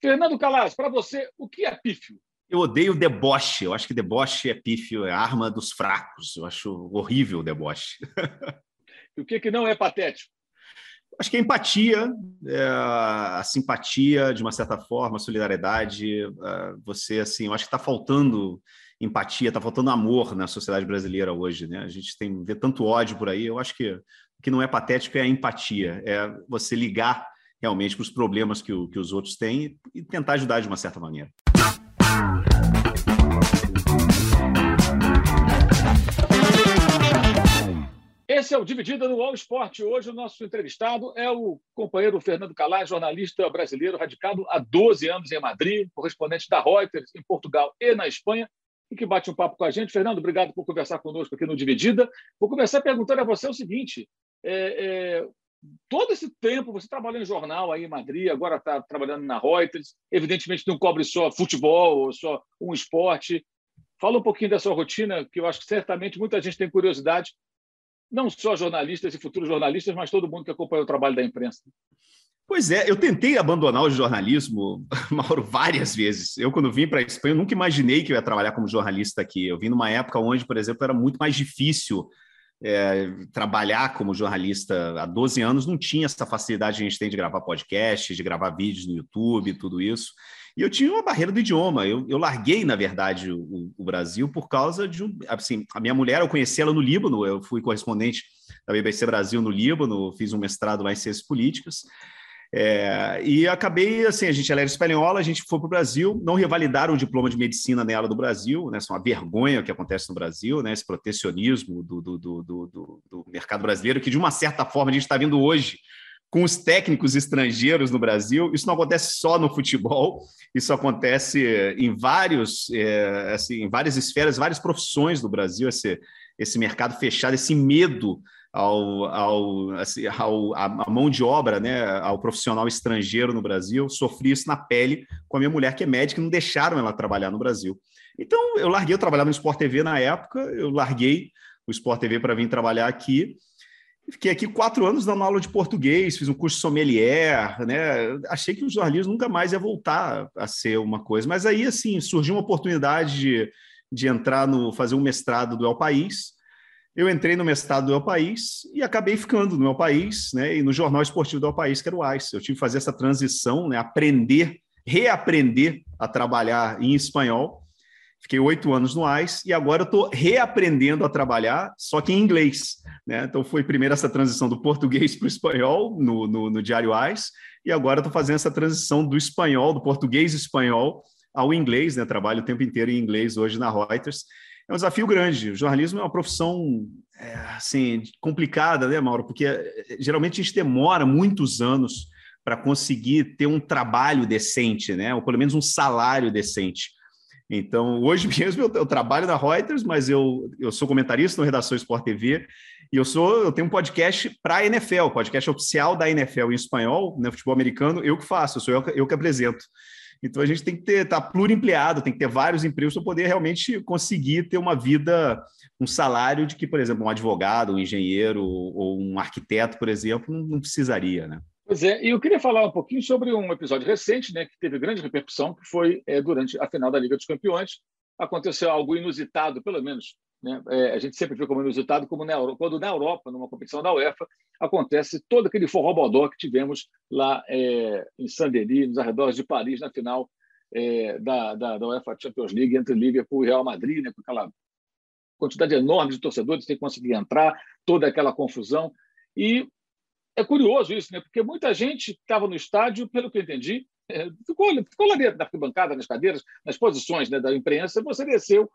Fernando Calas, para você, o que é pífio? Eu odeio deboche. Eu acho que deboche é pífio, é arma dos fracos. Eu acho horrível o deboche. E o que, que não é patético? Acho que a empatia, é, a simpatia, de uma certa forma, a solidariedade. É, você, assim, eu acho que está faltando empatia, está faltando amor na sociedade brasileira hoje. Né? A gente tem vê tanto ódio por aí. Eu acho que o que não é patético é a empatia, é você ligar realmente para os problemas que, o, que os outros têm e tentar ajudar de uma certa maneira. Esse é o Dividida no All Sport. Hoje o nosso entrevistado é o companheiro Fernando Calais, jornalista brasileiro radicado há 12 anos em Madrid, correspondente da Reuters em Portugal e na Espanha, e que bate um papo com a gente. Fernando, obrigado por conversar conosco aqui no Dividida. Vou começar perguntando a você o seguinte: é, é, todo esse tempo você trabalhou em jornal aí em Madrid, agora está trabalhando na Reuters, evidentemente não cobre só futebol ou só um esporte. Fala um pouquinho da sua rotina, que eu acho que certamente muita gente tem curiosidade, não só jornalistas e futuros jornalistas, mas todo mundo que acompanha o trabalho da imprensa. Pois é, eu tentei abandonar o jornalismo, Mauro, várias vezes. Eu, quando vim para a Espanha, nunca imaginei que eu ia trabalhar como jornalista aqui. Eu vim numa época onde, por exemplo, era muito mais difícil é, trabalhar como jornalista há 12 anos, não tinha essa facilidade que a gente tem de gravar podcast, de gravar vídeos no YouTube, tudo isso. E eu tinha uma barreira do idioma. Eu, eu larguei, na verdade, o, o, Brasil por causa de um. Assim, a minha mulher, eu conheci ela no Líbano, eu fui correspondente da BBC Brasil no Líbano, fiz um mestrado lá em Ciências Políticas. É, e acabei, assim, a gente ela era espanhola, a gente foi para o Brasil, não revalidaram o diploma de medicina nela do Brasil, né? Isso é uma vergonha que acontece no Brasil, né? Esse protecionismo do, do, do, do, do mercado brasileiro, que de uma certa forma a gente está vendo hoje com os técnicos estrangeiros no Brasil. Isso não acontece só no futebol, isso acontece em vários, é, assim, em várias esferas, várias profissões do Brasil, esse, esse mercado fechado, esse medo ao, ao, assim, ao, a mão de obra, né, ao profissional estrangeiro no Brasil. Sofri isso na pele com a minha mulher, que é médica, e não deixaram ela trabalhar no Brasil. Então, eu larguei, eu trabalhava no Sport TV na época, eu larguei o Sport TV para vir trabalhar aqui. Fiquei aqui quatro anos dando aula de português, fiz um curso sommelier, né? Achei que o jornalismo nunca mais ia voltar a ser uma coisa, mas aí assim surgiu uma oportunidade de, de entrar no fazer um mestrado do El País eu entrei no mestrado do El País e acabei ficando no El País, né, e no jornal esportivo do El País, que era o ICE. Eu tive que fazer essa transição, né, aprender, reaprender a trabalhar em espanhol. Fiquei oito anos no ICE e agora eu estou reaprendendo a trabalhar, só que em inglês. Né? Então foi primeiro essa transição do português para o espanhol no, no, no Diário ICE, e agora estou fazendo essa transição do espanhol, do português espanhol, ao inglês, né? Trabalho o tempo inteiro em inglês hoje na Reuters é um desafio grande. O jornalismo é uma profissão é, assim complicada, né, Mauro? Porque é, geralmente a gente demora muitos anos para conseguir ter um trabalho decente, né? Ou pelo menos um salário decente. Então, hoje mesmo eu, eu trabalho na Reuters, mas eu, eu sou comentarista no Redação Sport TV e eu sou eu tenho um podcast para a NFL, podcast oficial da NFL em espanhol, né, futebol americano, eu que faço, sou eu, eu que apresento. Então a gente tem que ter, tá pluriempleado, tem que ter vários empregos para poder realmente conseguir ter uma vida, um salário de que, por exemplo, um advogado, um engenheiro ou um arquiteto, por exemplo, não, não precisaria, né? Pois é, e eu queria falar um pouquinho sobre um episódio recente, né, que teve grande repercussão, que foi é, durante a final da Liga dos Campeões. Aconteceu algo inusitado, pelo menos né? É, a gente sempre vê como inusitado como na quando na Europa, numa competição da UEFA, acontece todo aquele forrobodó que tivemos lá é, em Saint-Denis, nos arredores de Paris, na final é, da, da, da, UEFA Champions League entre Liverpool e Real Madrid, né? com aquela quantidade enorme de torcedores sem conseguir entrar, toda aquela confusão. E é curioso isso, né? porque muita gente estava no estádio, pelo que eu entendi, é, ficou, ficou lá dentro, na arquibancada, nas cadeiras, nas posições né, da imprensa, você desceu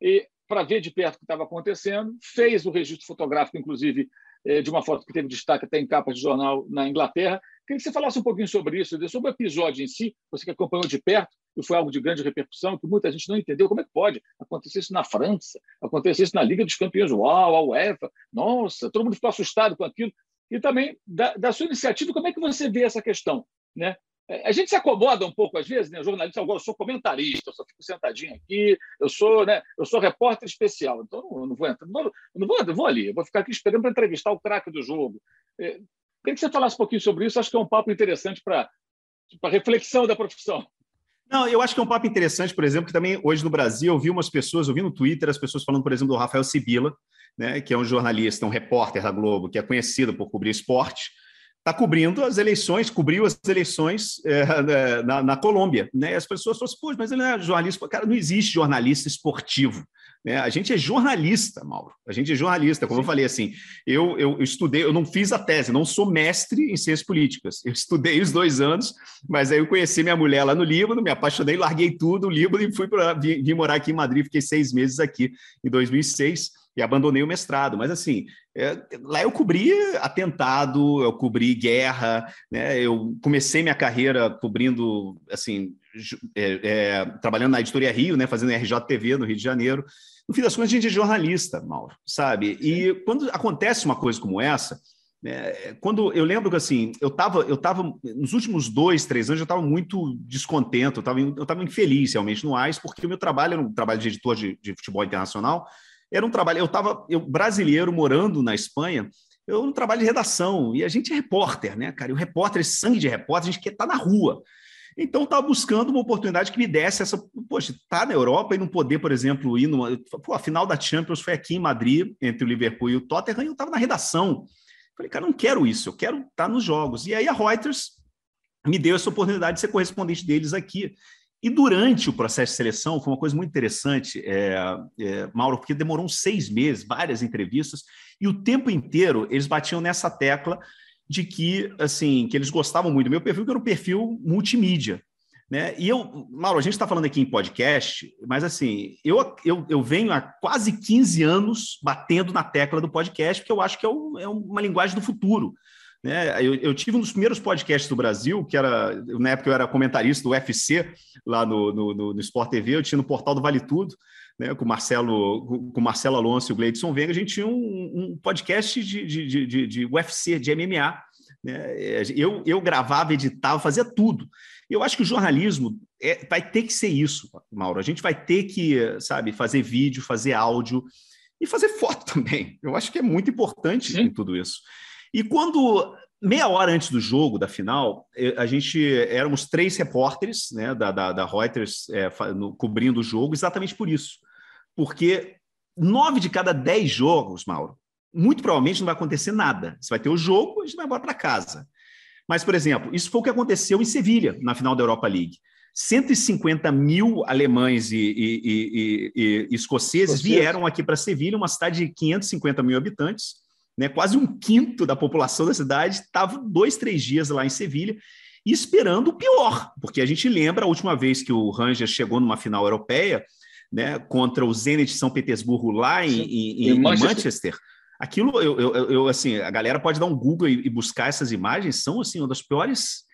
e para ver de perto o que estava acontecendo, fez o registro fotográfico, inclusive, eh, de uma foto que teve destaque até em capas de jornal na Inglaterra. Queria que você falasse um pouquinho sobre isso, sobre o episódio em si, você que acompanhou de perto, e foi algo de grande repercussão, que muita gente não entendeu como é que pode acontecer isso na França, acontecer isso na Liga dos Campeões, uau, a UEFA, nossa, todo mundo ficou assustado com aquilo. E também da, da sua iniciativa, como é que você vê essa questão? Né? É, a gente se acomoda um pouco às vezes, né? Jornalista, agora eu sou comentarista, eu só fico sentadinho aqui, eu sou, né? Eu sou repórter especial, então eu não vou entrar, não vou, não vou, vou ali, eu vou ficar aqui esperando para entrevistar o craque do jogo. É, queria que você falasse um pouquinho sobre isso, acho que é um papo interessante para para reflexão da profissão. Não, eu acho que é um papo interessante, por exemplo, que também hoje no Brasil eu vi umas pessoas, eu vi no Twitter as pessoas falando, por exemplo, do Rafael Sibila, né, que é um jornalista, um repórter da Globo, que é conhecido por cobrir esporte, está cobrindo as eleições, cobriu as eleições é, na, na, Colômbia. Né? As pessoas falam assim, mas ele não é jornalista. Cara, não existe jornalista esportivo. Né? A gente é jornalista, Mauro. A gente é jornalista. Como Sim. eu falei assim, eu, eu, eu, estudei, eu não fiz a tese, não sou mestre em ciências políticas. Eu estudei os dois anos, mas aí eu conheci minha mulher lá no Líbano, me apaixonei, larguei tudo, o Líbano e fui para vim, vim morar aqui em Madrid. Fiquei seis meses aqui em 2006 e abandonei o mestrado. Mas assim, é, lá eu cobri atentado, eu cobri guerra, né? Eu comecei minha carreira cobrindo, assim, é, é, trabalhando na Editoria Rio, né? Fazendo RJTV no Rio de Janeiro. No fim das contas, a gente é jornalista, Mauro, sabe? E quando acontece uma coisa como essa, né, quando eu lembro que assim, eu estava, eu tava, nos últimos dois, três anos, eu estava muito descontente, eu estava eu tava infeliz realmente no AIS, porque o meu trabalho era um trabalho de editor de, de futebol internacional, era um trabalho, eu estava, eu brasileiro morando na Espanha, eu no trabalho de redação, e a gente é repórter, né, cara? E o repórter, esse sangue de repórter, a gente quer estar tá na rua. Então, estava buscando uma oportunidade que me desse essa. Poxa, tá na Europa e não poder, por exemplo, ir numa. Pô, a final da Champions foi aqui em Madrid, entre o Liverpool e o Tottenham, e eu estava na redação. Falei, cara, não quero isso, eu quero estar tá nos jogos. E aí a Reuters me deu essa oportunidade de ser correspondente deles aqui. E durante o processo de seleção, foi uma coisa muito interessante, é, é, Mauro, porque demorou uns seis meses, várias entrevistas, e o tempo inteiro eles batiam nessa tecla de que, assim, que eles gostavam muito do meu perfil, que era um perfil multimídia. Né? E eu, Mauro, a gente está falando aqui em podcast, mas assim, eu, eu, eu venho há quase 15 anos batendo na tecla do podcast, porque eu acho que é, é uma linguagem do futuro. Né? Eu, eu, tive um dos primeiros podcasts do Brasil, que era, na época eu era comentarista do UFC, lá no, no, no, no Sport TV, eu tinha no portal do Vale Tudo, né, com o Marcelo, com Marcelo Alonso e o Gleidson Venga, a gente tinha um, um podcast de, de, de, de, UFC, de MMA. Né? Eu, eu gravava, editava, fazia tudo. Eu acho que o jornalismo é, vai ter que ser isso, Mauro. A gente vai ter que, sabe, fazer vídeo, fazer áudio e fazer foto também. Eu acho que é muito importante Sim. em tudo isso. E quando meia hora antes do jogo, da final, a gente éramos três repórteres né, da, da, da Reuters é, no, cobrindo o jogo, exatamente por isso. Porque nove de cada dez jogos, Mauro, muito provavelmente não vai acontecer nada. Você vai ter o jogo, a gente vai embora para casa. Mas, por exemplo, isso foi o que aconteceu em Sevilha, na final da Europa League. 150 mil alemães e, e, e, e escoceses vieram aqui para Sevilha, uma cidade de 550 mil habitantes, né, quase um quinto da população da cidade estava dois, três dias lá em Sevilha esperando o pior, porque a gente lembra a última vez que o Rangers chegou numa final europeia, né, contra o Zenit de São Petersburgo lá em, em, em Manchester. Manchester. Aquilo, eu, eu, eu, assim, a galera pode dar um Google e, e buscar essas imagens, são assim uma das piores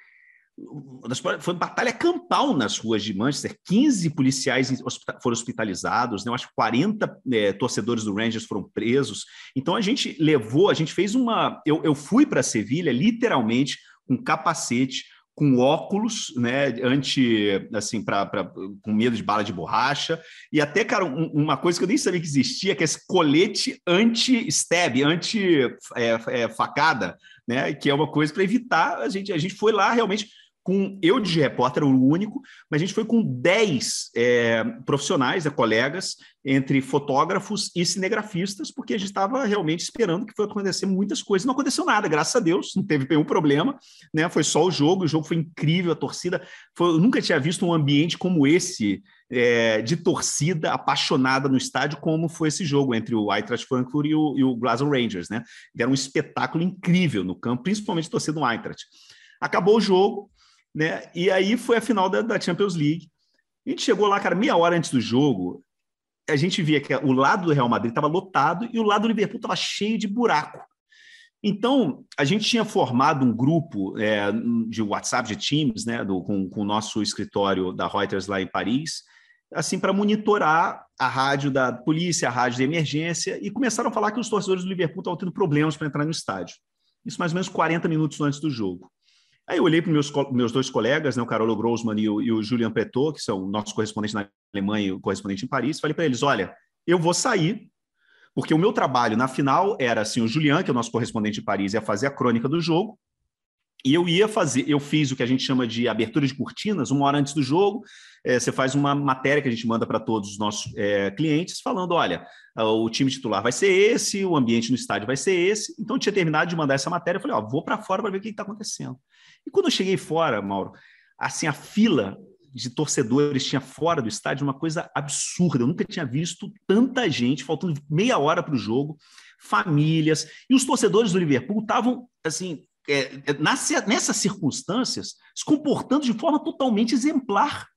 foi batalha campal nas ruas de Manchester. 15 policiais foram hospitalizados, né? eu acho que 40 é, torcedores do Rangers foram presos. Então a gente levou, a gente fez uma. Eu, eu fui para Sevilha literalmente com capacete, com óculos, né, anti, assim, pra, pra, com medo de bala de borracha, e até, cara, um, uma coisa que eu nem sabia que existia, que é esse colete anti-stab, anti-facada, é, é, né, que é uma coisa para evitar, a gente, a gente foi lá realmente com eu de repórter, o único, mas a gente foi com 10 é, profissionais, né, colegas, entre fotógrafos e cinegrafistas, porque a gente estava realmente esperando que fosse acontecer muitas coisas. Não aconteceu nada, graças a Deus, não teve nenhum problema, né? Foi só o jogo, o jogo foi incrível, a torcida. Foi, eu nunca tinha visto um ambiente como esse, é, de torcida apaixonada no estádio, como foi esse jogo entre o Eintracht Frankfurt e o, e o Glasgow Rangers, né? Deram um espetáculo incrível no campo, principalmente torcida do Eintracht. Acabou o jogo, né? E aí foi a final da, da Champions League. A gente chegou lá, cara, meia hora antes do jogo, a gente via que o lado do Real Madrid estava lotado e o lado do Liverpool estava cheio de buraco. Então, a gente tinha formado um grupo é, de WhatsApp, de Teams, né, do, com, com o nosso escritório da Reuters lá em Paris, assim, para monitorar a rádio da polícia, a rádio de emergência, e começaram a falar que os torcedores do Liverpool estavam tendo problemas para entrar no estádio. Isso mais ou menos 40 minutos antes do jogo. Aí eu olhei para meus meus dois colegas, né, o Carolo Grossman e o, e o Julian Pretot, que são nossos correspondentes na Alemanha e o correspondente em Paris, falei para eles: olha, eu vou sair, porque o meu trabalho na final era assim: o Julian, que é o nosso correspondente em Paris, ia fazer a crônica do jogo, E eu ia fazer, eu fiz o que a gente chama de abertura de cortinas, uma hora antes do jogo. É, você faz uma matéria que a gente manda para todos os nossos é, clientes, falando: olha, o time titular vai ser esse, o ambiente no estádio vai ser esse. Então, eu tinha terminado de mandar essa matéria, eu falei: ó, vou para fora para ver o que está acontecendo. E quando eu cheguei fora, Mauro, assim, a fila de torcedores tinha fora do estádio uma coisa absurda. Eu nunca tinha visto tanta gente, faltando meia hora para o jogo, famílias. E os torcedores do Liverpool estavam, assim, é, é nessas circunstâncias, se comportando de forma totalmente exemplar.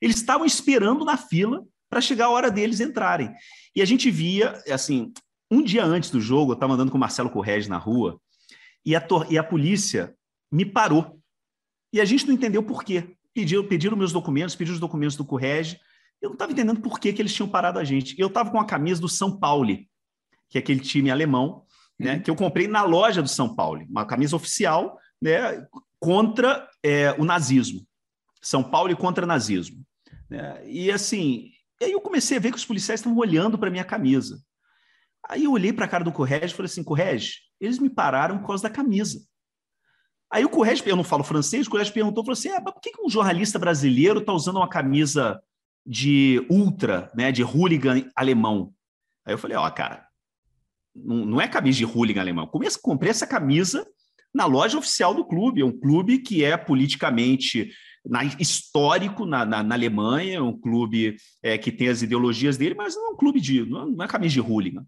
Eles estavam esperando na fila para chegar a hora deles entrarem. E a gente via, assim, um dia antes do jogo, eu estava andando com o Marcelo Correge na rua, e a, e a polícia me parou. E a gente não entendeu por quê. Pediram, pediram meus documentos, pediram os documentos do Correge. Eu não estava entendendo por que, que eles tinham parado a gente. Eu estava com a camisa do São Paulo, que é aquele time alemão, né, que eu comprei na loja do São Paulo, uma camisa oficial né, contra é, o nazismo. São Paulo contra nazismo. Né? E assim, aí eu comecei a ver que os policiais estavam olhando para minha camisa. Aí eu olhei para a cara do Correge e falei assim: Correge, eles me pararam por causa da camisa. Aí o Correge, eu não falo francês, o Correge perguntou, falou assim, ah, por que um jornalista brasileiro está usando uma camisa de ultra, né, de hooligan alemão? Aí eu falei, ó, cara, não, não é camisa de hooligan alemão. Comecei, comprei essa camisa na loja oficial do clube. É um clube que é politicamente na, histórico na, na, na Alemanha, é um clube é, que tem as ideologias dele, mas não é um clube de. não é camisa de hooligan.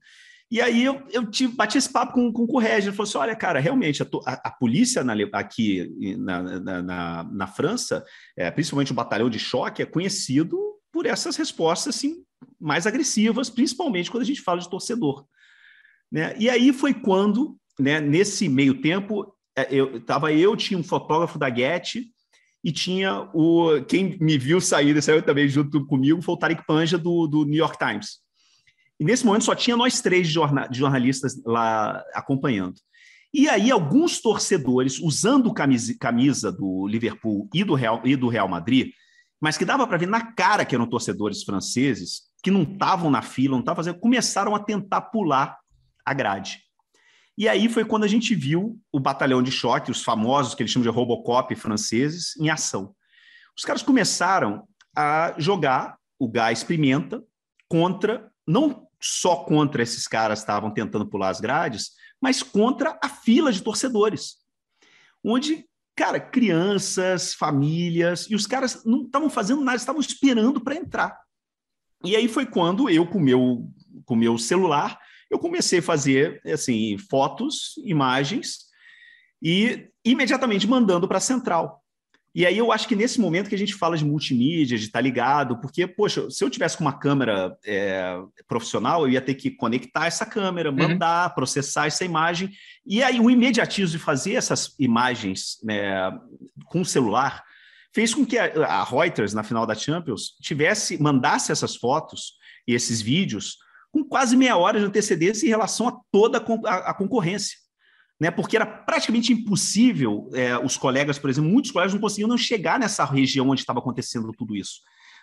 E aí eu, eu tive, bati esse papo com, com o Correge, ele falou assim: olha, cara, realmente a, a, polícia na, aqui na, na, na França, é, principalmente o batalhão de choque, é conhecido por essas respostas assim, mais agressivas, principalmente quando a gente fala de torcedor. Né? E aí foi quando, né, nesse meio tempo, é, eu estava eu, tinha um fotógrafo da Getty e tinha o quem me viu sair, saiu também junto comigo, foi o Tarek Panja do, do New York Times. E nesse momento só tinha nós três jornalistas lá acompanhando. E aí alguns torcedores usando camisa, camisa do Liverpool e do Real, e do Real Madrid, mas que dava para ver na cara que eram torcedores franceses, que não estavam na fila, não estavam fazendo, começaram a tentar pular a grade. E aí foi quando a gente viu o batalhão de choque, os famosos que eles chamam de Robocop franceses, em ação. Os caras começaram a jogar o gás pimenta contra, não só contra esses caras que estavam tentando pular as grades, mas contra a fila de torcedores. Onde, cara, crianças, famílias, e os caras não estavam fazendo nada, estavam esperando para entrar. E aí foi quando eu, com meu, o meu celular, eu comecei a fazer assim fotos, imagens e imediatamente mandando para a central. E aí eu acho que nesse momento que a gente fala de multimídia, de estar tá ligado, porque, poxa, se eu tivesse com uma câmera é, profissional, eu ia ter que conectar essa câmera, uhum. mandar, uhum. processar essa imagem. E aí o imediatismo de fazer essas imagens né, com o celular fez com que a, a Reuters, na final da Champions, tivesse, mandasse essas fotos e esses vídeos com quase meia hora de antecedência em relação a toda a, a concorrência. Né, porque era praticamente impossível é, os colegas, por exemplo, muitos colegas não conseguiam não chegar nessa região onde estava acontecendo tudo isso.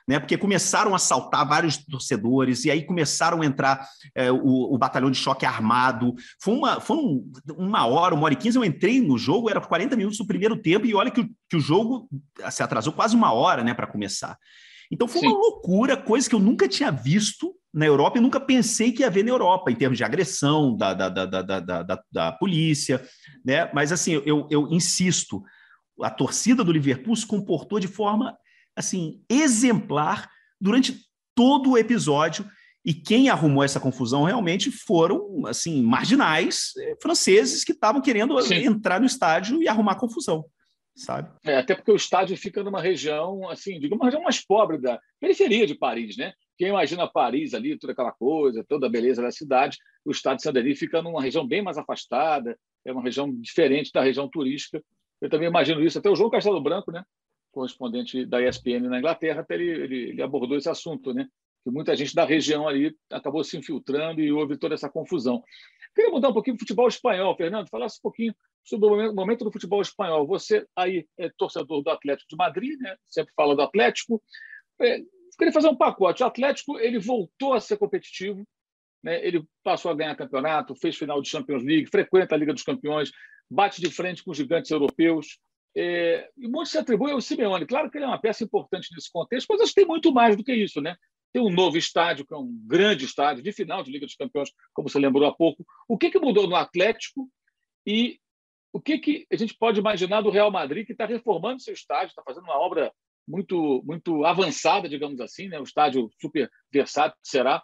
Né, porque começaram a saltar vários torcedores, e aí começaram a entrar é, o, o, batalhão de choque armado. Foi, uma, foi um, uma hora, uma hora e quinze. Eu entrei no jogo, era 40 minutos do primeiro tempo, e olha que, que o jogo se atrasou quase uma hora né, para começar. Então foi Sim. uma loucura, coisa que eu nunca tinha visto na Europa e nunca pensei que ia haver na Europa, em termos de agressão da, da, da, da, da, da polícia. Né? Mas assim, eu, eu insisto, a torcida do Liverpool se comportou de forma assim exemplar durante todo o episódio e quem arrumou essa confusão realmente foram assim marginais eh, franceses que estavam querendo Sim. entrar no estádio e arrumar confusão sabe? É, até porque o estádio fica numa região, assim, digamos, uma região mais pobre da periferia de Paris, né? Quem imagina Paris ali, toda aquela coisa, toda a beleza da cidade, o estádio Saint-Denis fica numa região bem mais afastada, é uma região diferente da região turística. Eu também imagino isso. Até o João Castelo Branco, né? correspondente da ESPN na Inglaterra, até ele, ele, ele abordou esse assunto, né? que muita gente da região ali acabou se infiltrando e houve toda essa confusão. Queria mudar um pouquinho o futebol espanhol, Fernando, falasse um pouquinho sobre o momento do futebol espanhol. Você aí é torcedor do Atlético de Madrid, né? sempre fala do Atlético. Queria fazer um pacote. O Atlético ele voltou a ser competitivo, né? ele passou a ganhar campeonato, fez final de Champions League, frequenta a Liga dos Campeões, bate de frente com os gigantes europeus. É, e muito se atribui ao Simeone. Claro que ele é uma peça importante nesse contexto, mas acho que tem muito mais do que isso. Né? Tem um novo estádio, que é um grande estádio, de final de Liga dos Campeões, como você lembrou há pouco. O que, que mudou no Atlético e o que, que a gente pode imaginar do Real Madrid, que está reformando seu estádio, está fazendo uma obra muito, muito avançada, digamos assim, né? um estádio super versátil será.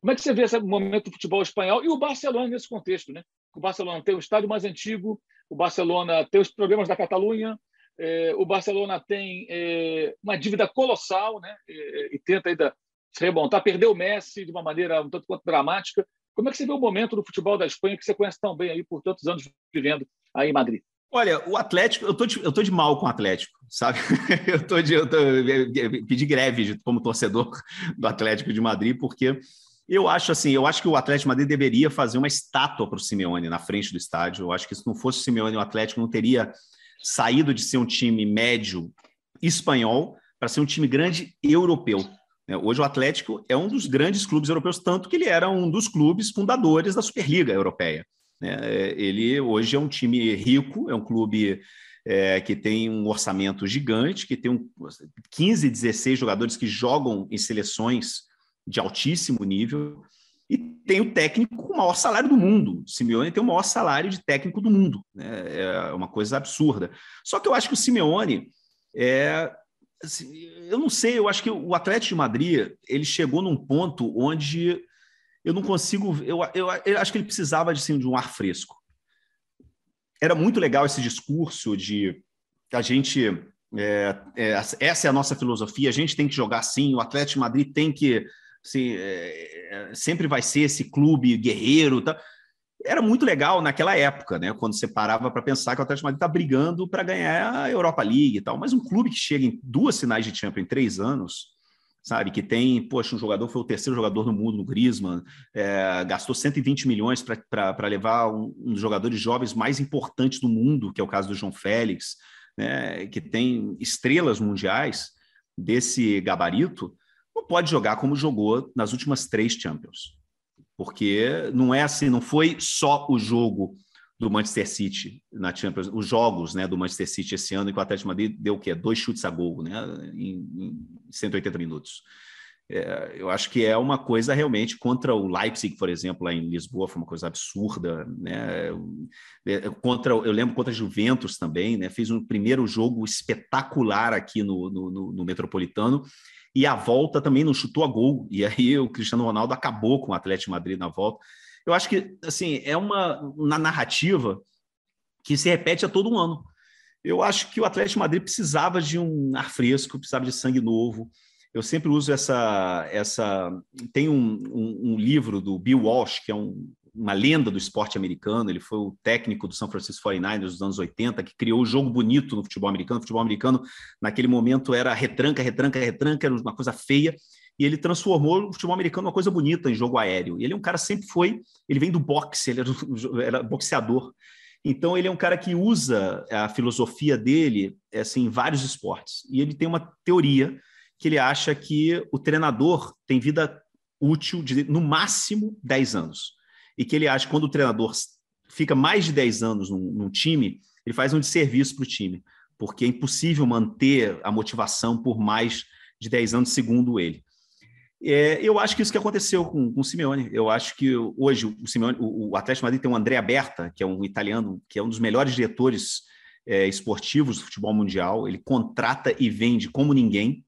Como é que você vê esse momento do futebol espanhol e o Barcelona nesse contexto? Né? O Barcelona tem o estádio mais antigo, o Barcelona tem os problemas da Catalunha, é, o Barcelona tem é, uma dívida colossal né? e, e tenta ainda se remontar, perdeu o Messi de uma maneira um tanto quanto dramática. Como é que você vê o momento do futebol da Espanha que você conhece tão bem aí por tantos anos vivendo aí em Madrid? Olha, o Atlético, eu tô de, eu tô de mal com o Atlético, sabe? eu tô de, eu tô, pedi greve como torcedor do Atlético de Madrid, porque eu acho assim, eu acho que o Atlético de Madrid deveria fazer uma estátua para o Simeone na frente do estádio. Eu acho que se não fosse o Simeone, o Atlético não teria saído de ser um time médio espanhol para ser um time grande europeu. Né? Hoje o Atlético é um dos grandes clubes europeus, tanto que ele era um dos clubes fundadores da Superliga Europeia. Né? É, ele hoje é um time rico, é um clube é, que tem um orçamento gigante, que tem um, 15, 16 jogadores que jogam em seleções de altíssimo nível, e tem o técnico com o maior salário do mundo. O Simeone tem o maior salário de técnico do mundo. Né? É uma coisa absurda. Só que eu acho que o Simeone é. Assim, eu não sei, eu acho que o Atlético de Madrid ele chegou num ponto onde eu não consigo. Eu, eu, eu acho que ele precisava de, assim, de um ar fresco. Era muito legal esse discurso de a gente. É, é, essa é a nossa filosofia, a gente tem que jogar assim, o Atlético Madrid tem que. Assim, é, sempre vai ser esse clube guerreiro. Tá? Era muito legal naquela época, né? Quando você parava para pensar que o Atlético Madrid está brigando para ganhar a Europa League e tal. Mas um clube que chega em duas finais de Champions em três anos, sabe? Que tem, poxa, um jogador foi o terceiro jogador no mundo no Griezmann, é, gastou 120 milhões para levar um, um, dos jogadores jovens mais importantes do mundo, que é o caso do João Félix, né? Que tem estrelas mundiais desse gabarito, não pode jogar como jogou nas últimas três Champions. Porque não é assim, não foi só o jogo do Manchester City na Champions, os jogos né, do Manchester City esse ano, que o Atlético Madrid deu o quê? Dois chutes a gol né, em, em 180 minutos. É, eu acho que é uma coisa realmente contra o Leipzig, por exemplo, lá em Lisboa, foi uma coisa absurda, né? É, contra, eu lembro contra a Juventus também, né? Fez um primeiro jogo espetacular aqui no, no, no Metropolitano e a volta também não chutou a gol. E aí o Cristiano Ronaldo acabou com o Atlético Madrid na volta. Eu acho que, assim, é uma, uma narrativa que se repete a todo ano. Eu acho que o Atlético Madrid precisava de um ar fresco, precisava de sangue novo. Eu sempre uso essa. essa tem um, um, um livro do Bill Walsh, que é um, uma lenda do esporte americano. Ele foi o técnico do São Francisco 49ers dos anos 80, que criou o jogo bonito no futebol americano. O futebol americano, naquele momento, era retranca, retranca, retranca, era uma coisa feia e ele transformou o futebol americano uma coisa bonita em jogo aéreo. E ele é um cara sempre foi, ele vem do boxe, ele era, era boxeador. Então ele é um cara que usa a filosofia dele assim, em vários esportes. E ele tem uma teoria que ele acha que o treinador tem vida útil de no máximo 10 anos. E que ele acha que quando o treinador fica mais de 10 anos num, num time, ele faz um desserviço para o time, porque é impossível manter a motivação por mais de 10 anos, segundo ele. É, eu acho que isso que aconteceu com, com o Simeone. Eu acho que hoje o, Simeone, o, o Atlético Madrid tem o André Aberta, que é um italiano, que é um dos melhores diretores é, esportivos do futebol mundial. Ele contrata e vende como ninguém.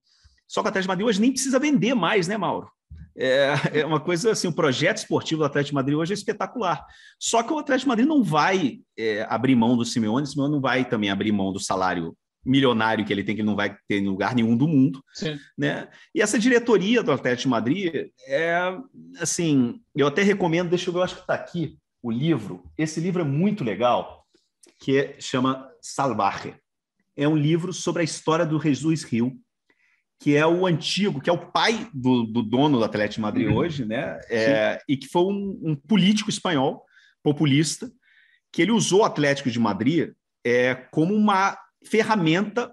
Só que o Atlético Madrid hoje nem precisa vender mais, né, Mauro? É, é uma coisa assim, o projeto esportivo do Atlético Madrid hoje é espetacular. Só que o Atlético Madrid não vai é, abrir mão do Simeone, o Simeone não vai também abrir mão do salário milionário que ele tem, que ele não vai ter em lugar nenhum do mundo. Sim. Né? E essa diretoria do Atlético de Madrid é assim, eu até recomendo, deixa eu ver, eu acho que está aqui o livro. Esse livro é muito legal, que é, chama Salvaje. É um livro sobre a história do Jesus Rio, que é o antigo, que é o pai do, do dono do Atlético de Madrid uhum. hoje, né? É, e que foi um, um, político espanhol, populista, que ele usou o Atlético de Madrid é, como uma ferramenta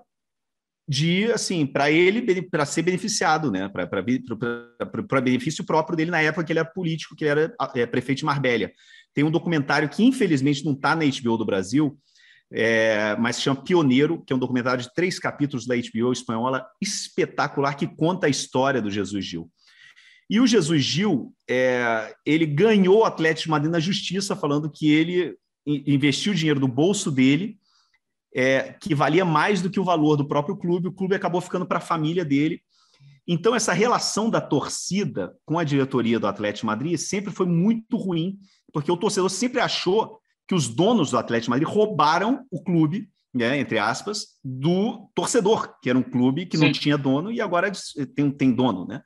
de assim para ele para ser beneficiado né para benefício próprio dele na época que ele era político que ele era é, prefeito de Marbella tem um documentário que infelizmente não está na HBO do Brasil, é, mas se chama Pioneiro, que é um documentário de três capítulos da HBO espanhola, espetacular, que conta a história do Jesus Gil. E o Jesus Gil, é, ele ganhou o Atlético de Madrid na justiça, falando que ele investiu dinheiro do bolso dele, é, que valia mais do que o valor do próprio clube, o clube acabou ficando para a família dele. Então, essa relação da torcida com a diretoria do Atlético Madrid sempre foi muito ruim, porque o torcedor sempre achou que os donos do Atlético Madrid roubaram o clube, né, entre aspas, do torcedor, que era um clube que Sim. não tinha dono e agora tem, tem dono, né?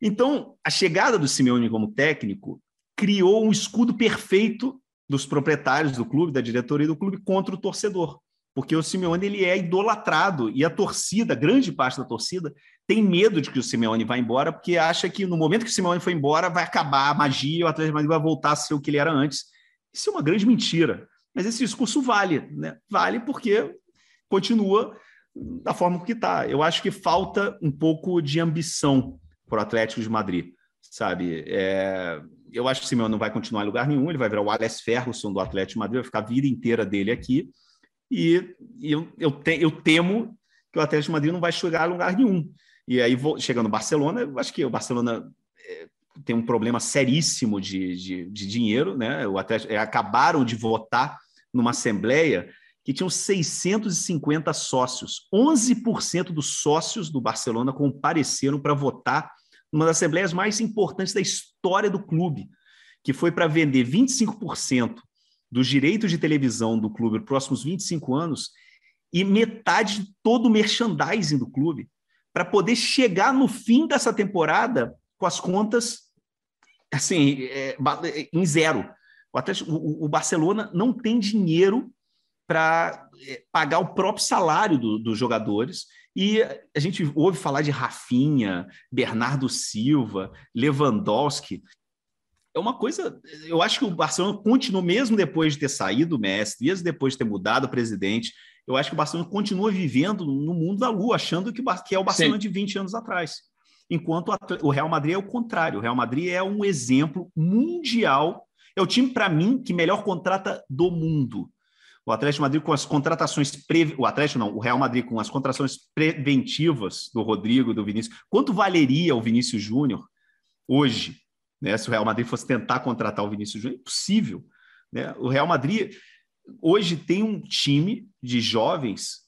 Então, a chegada do Simeone como técnico criou um escudo perfeito dos proprietários do clube, da diretoria do clube contra o torcedor, porque o Simeone ele é idolatrado e a torcida, grande parte da torcida, tem medo de que o Simeone vá embora, porque acha que no momento que o Simeone foi embora vai acabar a magia, o Atlético Madrid vai voltar a ser o que ele era antes. Isso é uma grande mentira. Mas esse discurso vale, né? Vale porque continua da forma que está. Eu acho que falta um pouco de ambição para o Atlético de Madrid, sabe? É... eu acho que o Simeone não vai continuar em lugar nenhum, ele vai virar o Alex Ferguson do Atlético de Madrid, vai ficar a vida inteira dele aqui. E, e eu, eu, te, eu temo que o Atlético de Madrid não vai chegar a lugar nenhum. E aí, vou, chegando no Barcelona, eu acho que o Barcelona é, tem um problema seríssimo de, de, de dinheiro, né? O Atlético, é, acabaram de votar numa assembleia que tinham 650 sócios. 11% dos sócios do Barcelona compareceram para votar numa das assembleias mais importantes da história do clube, que foi para vender 25% dos direitos de televisão do clube nos próximos 25 anos e metade de todo o merchandising do clube, para poder chegar no fim dessa temporada com as contas assim, é, em zero. O, Atlético, o, o Barcelona não tem dinheiro para é, pagar o próprio salário do, dos jogadores. E a gente ouve falar de Rafinha, Bernardo Silva, Lewandowski. É uma coisa. Eu acho que o Barcelona continua, mesmo depois de ter saído o Messi, mesmo depois de ter mudado o presidente, eu acho que o Barcelona continua vivendo no mundo da lua, achando que, que é o Barcelona Sim. de 20 anos atrás enquanto o Real Madrid é o contrário. O Real Madrid é um exemplo mundial. É o time, para mim, que melhor contrata do mundo. O Atlético Madrid com as contratações pre... o Atlético não, o Real Madrid com as contratações preventivas do Rodrigo, do Vinícius. Quanto valeria o Vinícius Júnior hoje, né? Se o Real Madrid fosse tentar contratar o Vinícius Júnior, é impossível, né? O Real Madrid hoje tem um time de jovens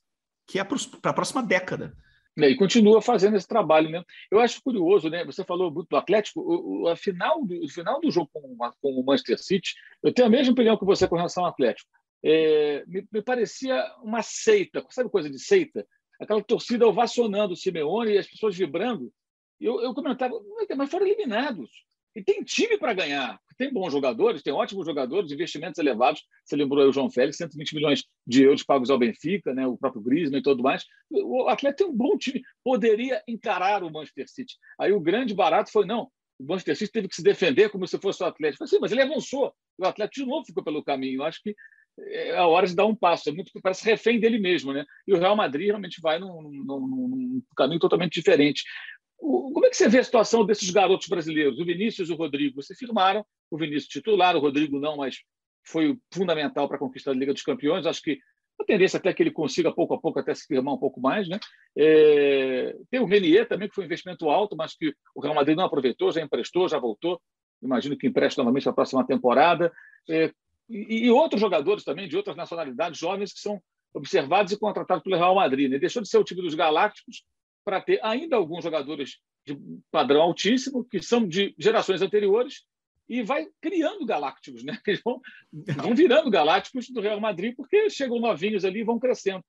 que é para a próxima década. Né, e continua fazendo esse trabalho. Né? Eu acho curioso, né? você falou do Atlético, o, o, a final do, o final do jogo com, com, o Manchester City, eu tenho a mesma opinião que você com relação ao Atlético. É, me, me, parecia uma seita, sabe coisa de seita? Aquela torcida ovacionando o Simeone e as pessoas vibrando. Eu, eu comentava, mas foram eliminados. E tem time para ganhar tem bons jogadores, tem ótimos jogadores, investimentos elevados. Você lembrou aí o João Félix, 120 milhões de euros pagos ao Benfica, né, o próprio Griezmann e tudo mais. O Atlético tem um bom time, poderia encarar o Manchester City. Aí o grande barato foi, não, o Manchester City teve que se defender como se fosse o Atlético. Falei, Sim, mas ele avançou. O Atlético de novo ficou pelo caminho. Eu acho que é a hora de dar um passo. É muito parece refém dele mesmo, né? E o Real Madrid realmente vai num, num, num caminho totalmente diferente. Como é que você vê a situação desses garotos brasileiros, o Vinícius e o Rodrigo? Você firmaram o Vinícius titular, o Rodrigo não, mas foi fundamental para a conquista da Liga dos Campeões. Acho que a tendência até que ele consiga pouco a pouco até se firmar um pouco mais, né? É... tem o Renier também que foi um investimento alto, mas que o Real Madrid não aproveitou, já emprestou, já voltou. Imagino que empresta novamente para a próxima temporada. É... E, outros jogadores também de outras nacionalidades jovens que são observados e contratados pelo Real Madrid. Né? Deixou de ser o time dos Galácticos para ter ainda alguns jogadores de padrão altíssimo, que são de gerações anteriores, e vai criando galácticos, né? Eles vão, vão virando galácticos do Real Madrid, porque chegam novinhos ali e vão crescendo.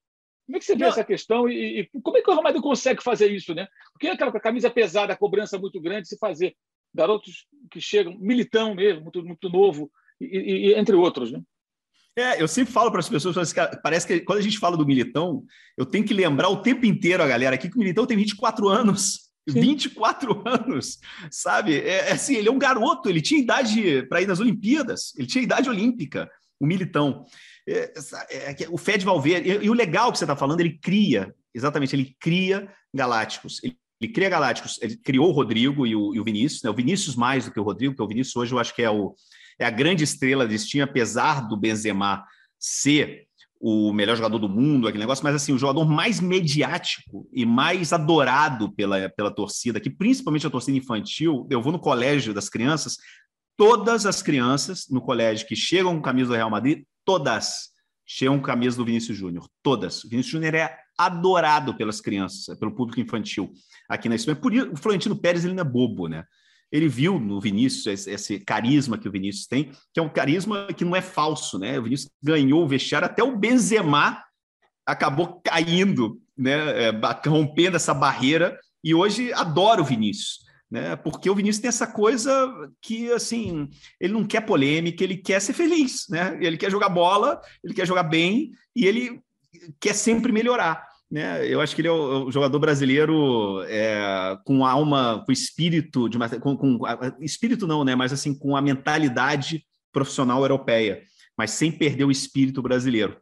Como é que você vê Não. essa questão e, e, como é que o Real Madrid consegue fazer isso, né? Porque aquela camisa pesada, a cobrança muito grande, se fazer garotos que chegam, militão mesmo, muito, muito novo, e, e entre outros, né? É, eu sempre falo para as pessoas, parece que quando a gente fala do Militão, eu tenho que lembrar o tempo inteiro a galera aqui que o Militão tem 24 anos. Sim. 24 anos, sabe? É, é, assim, ele é um garoto, ele tinha idade para ir nas Olimpíadas, ele tinha idade olímpica, o Militão. É, é, o Fed Valverde, e, e, o legal que você está falando, ele cria, exatamente, ele cria galácticos. Ele ele cria Galácticos, ele criou o Rodrigo e o, e o Vinícius, né? o Vinícius mais do que o Rodrigo, porque o Vinícius hoje eu acho que é, o, é a grande estrela desse time, apesar do Benzema ser o melhor jogador do mundo, aquele negócio, mas assim, o jogador mais mediático e mais adorado pela, pela torcida, que principalmente a torcida infantil, eu vou no colégio das crianças, todas as crianças no colégio que chegam com camisa do Real Madrid, todas chegam com camisa do Vinícius Júnior, todas. O Vinícius Júnior é adorado pelas crianças, pelo público infantil aqui na Espanha. Por isso, o Florentino Pérez ele não é bobo, né? Ele viu no Vinícius esse, carisma que o Vinícius tem, que é um carisma que não é falso, né? O Vinícius ganhou o vestiário, até o Benzema acabou caindo, né? É, rompendo essa barreira, e hoje adora o Vinícius. Né? Porque o Vinícius tem essa coisa que, assim, ele não quer polêmica, ele quer ser feliz, né? Ele quer jogar bola, ele quer jogar bem e ele quer sempre melhorar né? Eu acho que ele é o, jogador brasileiro é, com alma, com espírito de uma, com, com, espírito não, né? Mas assim com a mentalidade profissional europeia, mas sem perder o espírito brasileiro.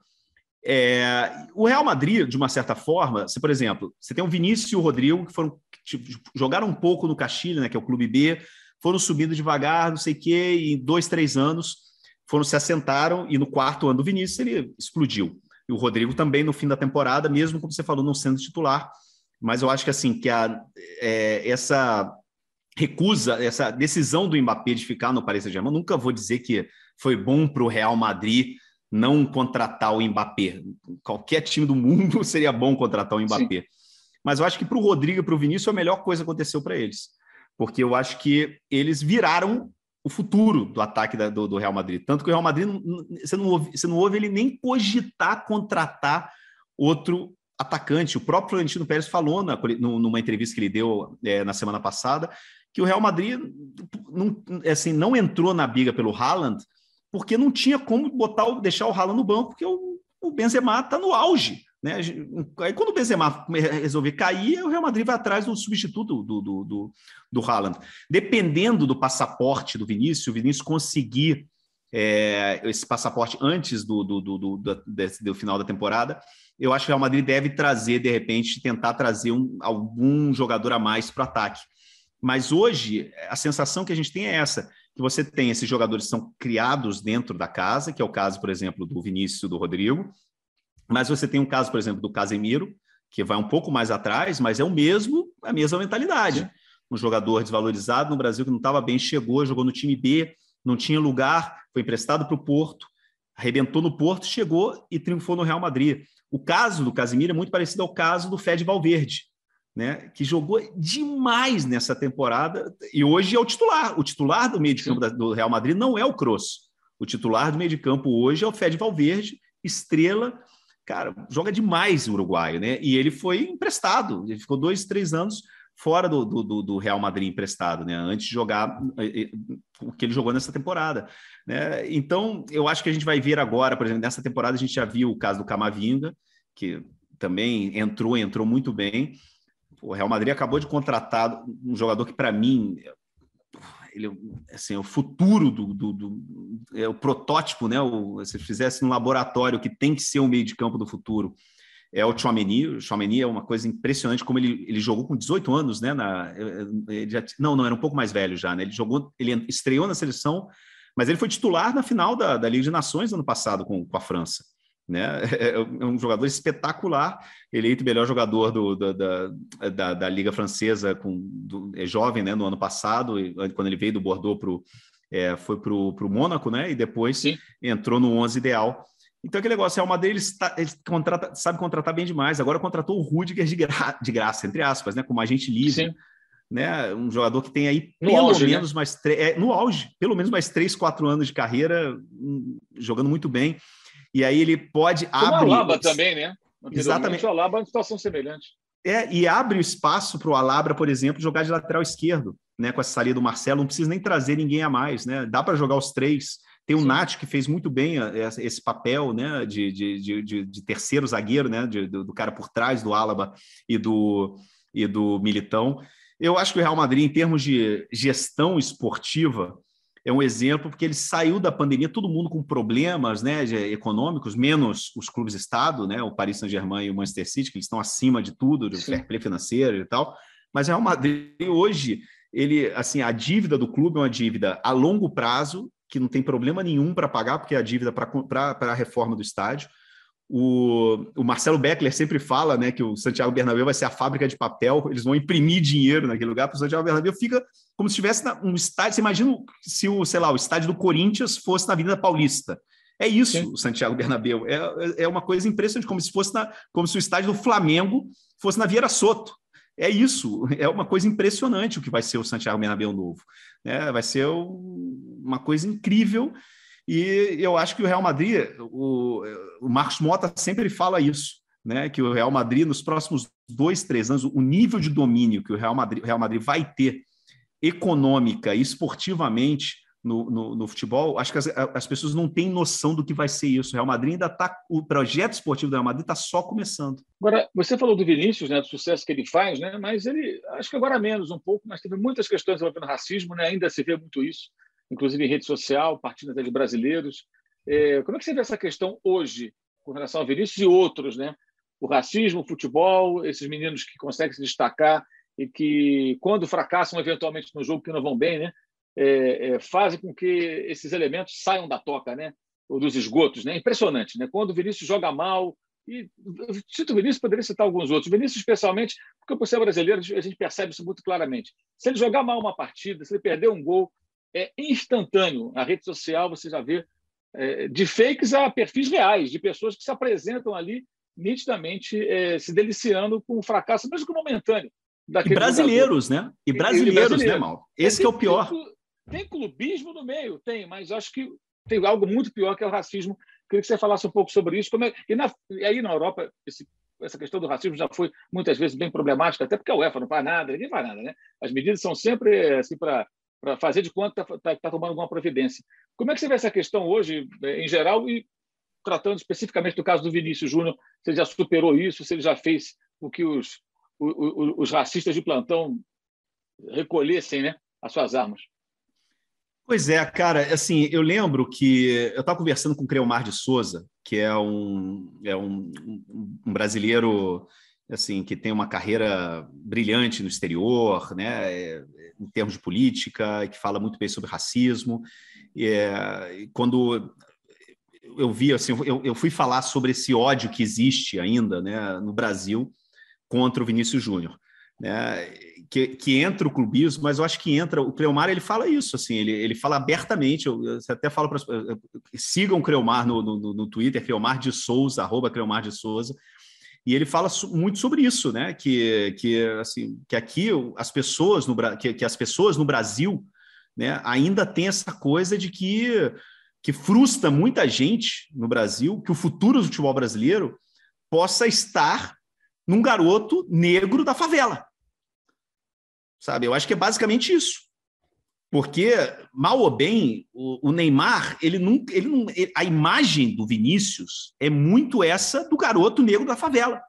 É, o Real Madrid, de uma certa forma, se por exemplo, você tem o Vinícius e o Rodrigo que foram tipo, jogaram um pouco no Castilho, né? Que é o clube B, foram subindo devagar, não sei o quê, e em dois, três anos foram se assentaram e no quarto ano do Vinícius ele explodiu e o Rodrigo também no fim da temporada, mesmo como você falou, não sendo titular. Mas eu acho que assim que a, é, essa recusa, essa decisão do Mbappé de ficar no Paris Saint-Germain, nunca vou dizer que foi bom para o Real Madrid não contratar o Mbappé. Qualquer time do mundo seria bom contratar o Mbappé. Sim. Mas eu acho que para o Rodrigo e para o Vinícius a melhor coisa aconteceu para eles. Porque eu acho que eles viraram o futuro do ataque da, do, do, Real Madrid. Tanto que o Real Madrid, você não, ouve, você não ouve ele nem cogitar contratar outro atacante. O próprio Florentino Pérez falou na, numa entrevista que ele deu é, na semana passada que o Real Madrid não, assim, não entrou na briga pelo Haaland porque não tinha como botar deixar o Haaland no banco, porque o, o Benzema está no auge. Né? Aí quando o Benzema resolver cair, o Real Madrid vai atrás do substituto do, do, do, do Haaland. Dependendo do passaporte do Vinícius, o Vinícius conseguir é, esse passaporte antes do, do, do, do, do, do, final da temporada, eu acho que o Real Madrid deve trazer, de repente, tentar trazer um, algum jogador a mais para o ataque. Mas hoje, a sensação que a gente tem é essa, que você tem esses jogadores que são criados dentro da casa, que é o caso, por exemplo, do Vinícius e do Rodrigo, mas você tem um caso, por exemplo, do Casemiro, que vai um pouco mais atrás, mas é o mesmo, a mesma mentalidade. Um jogador desvalorizado no Brasil que não estava bem, chegou, jogou no time B, não tinha lugar, foi emprestado para o Porto, arrebentou no Porto, chegou e triunfou no Real Madrid. O caso do Casemiro é muito parecido ao caso do Fed Valverde, né, que jogou demais nessa temporada e hoje é o titular. O titular do meio de campo do Real Madrid não é o Kroos. O titular do meio de campo hoje é o Fed Valverde, estrela cara, joga demais o uruguaio, né? E ele foi emprestado, ele ficou dois, três anos fora do, do, do Real Madrid emprestado, né? Antes de jogar eh, eh, o que ele jogou nessa temporada, né? Então, eu acho que a gente vai ver agora, por exemplo, nessa temporada a gente já viu o caso do Camavinga, que também entrou, entrou muito bem. O Real Madrid acabou de contratar um jogador que, para mim, ele assim, é o futuro do, do, do, é o protótipo, né? O, se fizesse um laboratório que tem que ser o meio de campo do futuro, é o Chouameni. O Chouameni é uma coisa impressionante como ele, ele jogou com 18 anos, né? Na, já, não, não, era um pouco mais velho já, né? Ele jogou, ele estreou na seleção, mas ele foi titular na final da, da Liga de Nações ano passado com, com a França. Né? É, é um jogador espetacular, eleito melhor jogador do, da, da, da, Liga Francesa, com, do, é jovem, né? No ano passado, quando ele veio do Bordeaux pro, é, foi para o Mônaco, né? E depois Sim. entrou no 11 ideal. Então, aquele negócio, é uma deles, ele contrata, sabe contratar bem demais. Agora contratou o Rudiger de, gra, de graça, entre aspas, né? Como agente livre. Sim. Né, um jogador que tem aí no pelo auge, né? menos né? mais é, no auge, pelo menos mais três, quatro anos de carreira, hum, jogando muito bem. E aí ele pode abrir. O Alaba também, né? Exatamente. O Alaba é uma situação semelhante. É, e abre o espaço para o Alabra, por exemplo, jogar de lateral esquerdo, né? Com essa saída do Marcelo, não precisa nem trazer ninguém a mais, né? Dá para jogar os três. Tem o Sim. Nath que fez muito bem eh, esse papel, né? De, de, de, de terceiro zagueiro, né? De, do, do, cara por trás do Alaba e do, e do Militão. Eu acho que o Real Madrid, em termos de gestão esportiva, é um exemplo porque ele saiu da pandemia, todo mundo com problemas né, econômicos, menos os clubes Estado, né, o Paris Saint-Germain e o Manchester City, que eles estão acima de tudo, do fair play financeiro e tal. Mas Real Madrid hoje, ele, assim, a dívida do clube é uma dívida a longo prazo, que não tem problema nenhum para pagar, porque é a dívida para a reforma do estádio. O, o, Marcelo Beckler sempre fala né, que o Santiago Bernabéu vai ser a fábrica de papel, eles vão imprimir dinheiro naquele lugar, para o Santiago Bernabéu fica como se estivesse um estádio. Você imagina se o, sei lá, o estádio do Corinthians fosse na Avenida Paulista. É isso, Sim. o Santiago Bernabéu. É, é uma coisa impressionante, como se fosse na, como se o estádio do Flamengo fosse na Vieira Soto. É isso, é uma coisa impressionante o que vai ser o Santiago Bernabéu novo. É, vai ser uma coisa incrível e eu acho que o Real Madrid, o, o Marcos Mota sempre fala isso, né? Que o Real Madrid, nos próximos dois, três anos, o nível de domínio que o Real Madrid, Real Madrid vai ter econômica e esportivamente no, no, no, futebol, acho que as, as, pessoas não têm noção do que vai ser isso. O Real Madrid ainda está. O projeto esportivo do Real Madrid está só começando. Agora, você falou do Vinícius, né, do sucesso que ele faz, né, mas ele, acho que agora menos um pouco, mas teve muitas questões envolvendo racismo, né, ainda se vê muito isso inclusive em rede social, partindo até de brasileiros. É, como é que você vê essa questão hoje, com relação ao Vinícius e outros, né? O racismo, o futebol, esses meninos que conseguem se destacar e que, quando fracassam eventualmente no jogo, que não vão bem, né? É, é, fazem com que esses elementos saiam da toca, né? Ou dos esgotos, né? Impressionante, né? Quando o Vinícius joga mal, e cito o Vinícius, poderia citar alguns outros. O Vinícius, especialmente, porque por ser brasileiro, a gente percebe isso muito claramente. Se ele jogar mal uma partida, se ele perder um gol, é instantâneo. Na rede social você já vê é, de fakes a perfis reais, de pessoas que se apresentam ali nitidamente é, se deliciando com o fracasso, mesmo que momentâneo. E brasileiros, jogador. né? E brasileiros, e, e né, Mal? Esse tem, é o pior. Tem, tem, clubismo no meio, tem, mas acho que tem algo muito pior que é o racismo. Queria que você falasse um pouco sobre isso. Como é, e, na, e aí na Europa, esse, essa questão do racismo já foi muitas vezes bem problemática, até porque a UEFA não faz nada, ninguém faz nada, né? As medidas são sempre assim para para fazer de conta está tá, tá tomando alguma providência. Como é que você vê essa questão hoje, é, em geral, e tratando especificamente do caso do Vinícius Júnior, se ele já superou isso, se ele já fez o que os, os, os racistas de plantão recolhessem né, as suas armas? Pois é, cara, assim, eu lembro que eu estava conversando com o Creomar de Souza, que é um, é um, um brasileiro assim que tem uma carreira brilhante no exterior, né? Em termos de política, que fala muito bem sobre racismo. É, quando eu vi, assim, eu, eu, fui falar sobre esse ódio que existe ainda né, no Brasil contra o Vinícius Júnior. Né, que, que, entra o clubismo, mas eu acho que entra. O Cleomar ele fala isso, assim, ele, ele fala abertamente. Eu, eu até falo para sigam o Cleomar no, no, no Twitter, Cleomar de Souza, arroba Cleomar de Souza. E ele fala muito sobre isso, né? Que, que, assim, que aqui as pessoas no, que, que as pessoas no Brasil né, ainda tem essa coisa de que, que frustra muita gente no Brasil que o futuro do futebol brasileiro possa estar num garoto negro da favela. Sabe? Eu acho que é basicamente isso. Porque, mal ou bem, o, Neymar, ele não, ele não, a imagem do Vinícius é muito essa do garoto negro da favela,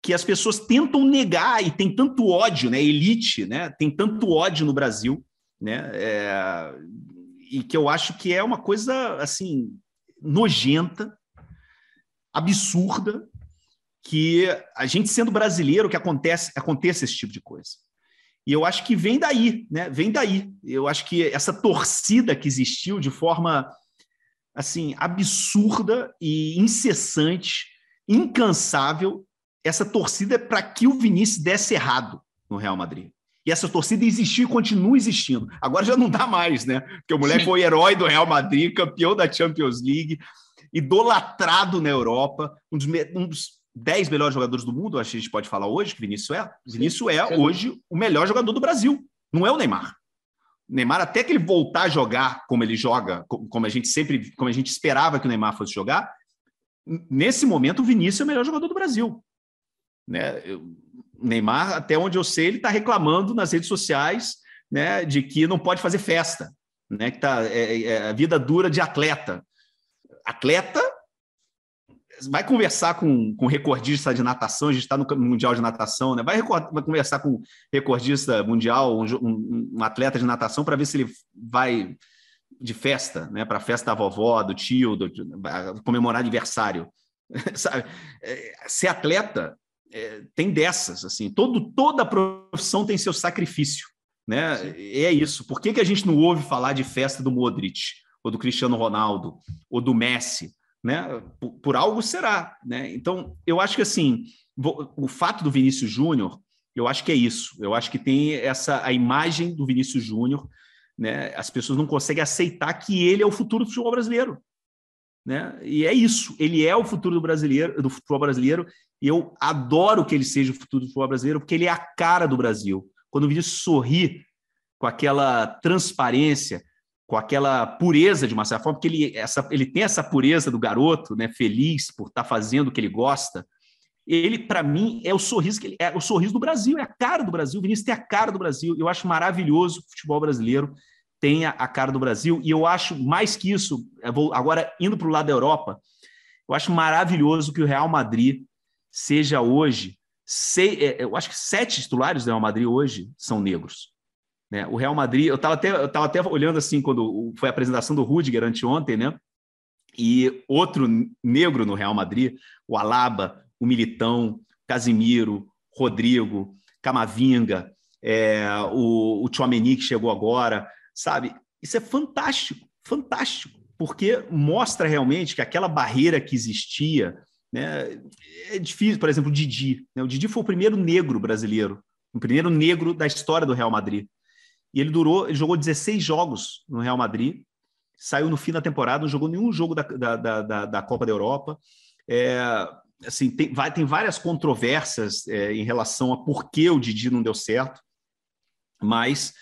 que as pessoas tentam negar e tem tanto ódio, né? Elite, né? Tem tanto ódio no Brasil, né? É, e que eu acho que é uma coisa assim nojenta, absurda, que a gente sendo brasileiro que acontece acontece esse tipo de coisa. E eu acho que vem daí, né? Vem daí. Eu acho que essa torcida que existiu de forma assim absurda e incessante, incansável, essa torcida é para que o Vinícius desse errado no Real Madrid. E essa torcida existiu e continua existindo. Agora já não dá mais, né? Porque o moleque foi herói do Real Madrid, campeão da Champions League, idolatrado na Europa, um dos, um dos 10 melhores jogadores do mundo, acho que a gente pode falar hoje que Vinícius é. Vinícius é Sim. hoje o melhor jogador do Brasil. Não é o Neymar. O Neymar, até que ele voltar a jogar como ele joga, como a gente sempre, como a gente esperava que o Neymar fosse jogar, nesse momento o Vinícius é o melhor jogador do Brasil. Né? O Neymar, até onde eu sei, ele está reclamando nas redes sociais né, de que não pode fazer festa, né? Que tá, é, é a vida dura de atleta. Atleta vai conversar com, com recordista de natação, a gente está no Mundial de Natação, né? Vai, vai conversar com recordista mundial, um, um, um atleta de natação, para ver se ele vai de festa, né? Para a festa da vovó, do tio, do, comemorar aniversário. Sabe? É, ser atleta é, tem dessas, assim, todo, toda profissão tem seu sacrifício, né? Sim. É isso. Por que, que a gente não ouve falar de festa do Modric, ou do Cristiano Ronaldo, ou do Messi, né? Por, por algo será, né? Então, eu acho que assim, o fato do Vinícius Júnior, eu acho que é isso. Eu acho que tem essa a imagem do Vinícius Júnior, né? As pessoas não conseguem aceitar que ele é o futuro do futebol brasileiro. Né? E é isso, ele é o futuro do brasileiro, do futebol brasileiro, e eu adoro que ele seja o futuro do futebol brasileiro, porque ele é a cara do Brasil. Quando o Vinícius sorri com aquela transparência, com aquela pureza de uma certa forma, porque ele, essa, ele tem essa pureza do garoto, né, feliz por estar tá fazendo o que ele gosta. Ele, para mim, é o sorriso que ele, é o sorriso do Brasil, é a cara do Brasil. O Vinícius tem a cara do Brasil. Eu acho maravilhoso o futebol brasileiro tenha a cara do Brasil. E eu acho mais que isso, vou, agora indo para o lado da Europa, eu acho maravilhoso que o Real Madrid seja hoje, sei, é, eu acho que sete titulares do Real Madrid hoje são negros. Né? O Real Madrid, eu estava até, eu tava até olhando assim quando foi a apresentação do Rudiger anteontem, né? E outro negro no Real Madrid, o Alaba, o Militão, Casimiro, Rodrigo, Camavinga, é, o, o que chegou agora, sabe? Isso é fantástico, fantástico, porque mostra realmente que aquela barreira que existia, né? É difícil, por exemplo, o Didi. Né? O Didi foi o primeiro negro brasileiro, o primeiro negro da história do Real Madrid. E ele durou, ele jogou 16 jogos no Real Madrid, saiu no fim da temporada, não jogou nenhum jogo da, da, da, da Copa da Europa. É, assim, tem, vai, tem várias controvérsias é, em relação a por que o Didi não deu certo, mas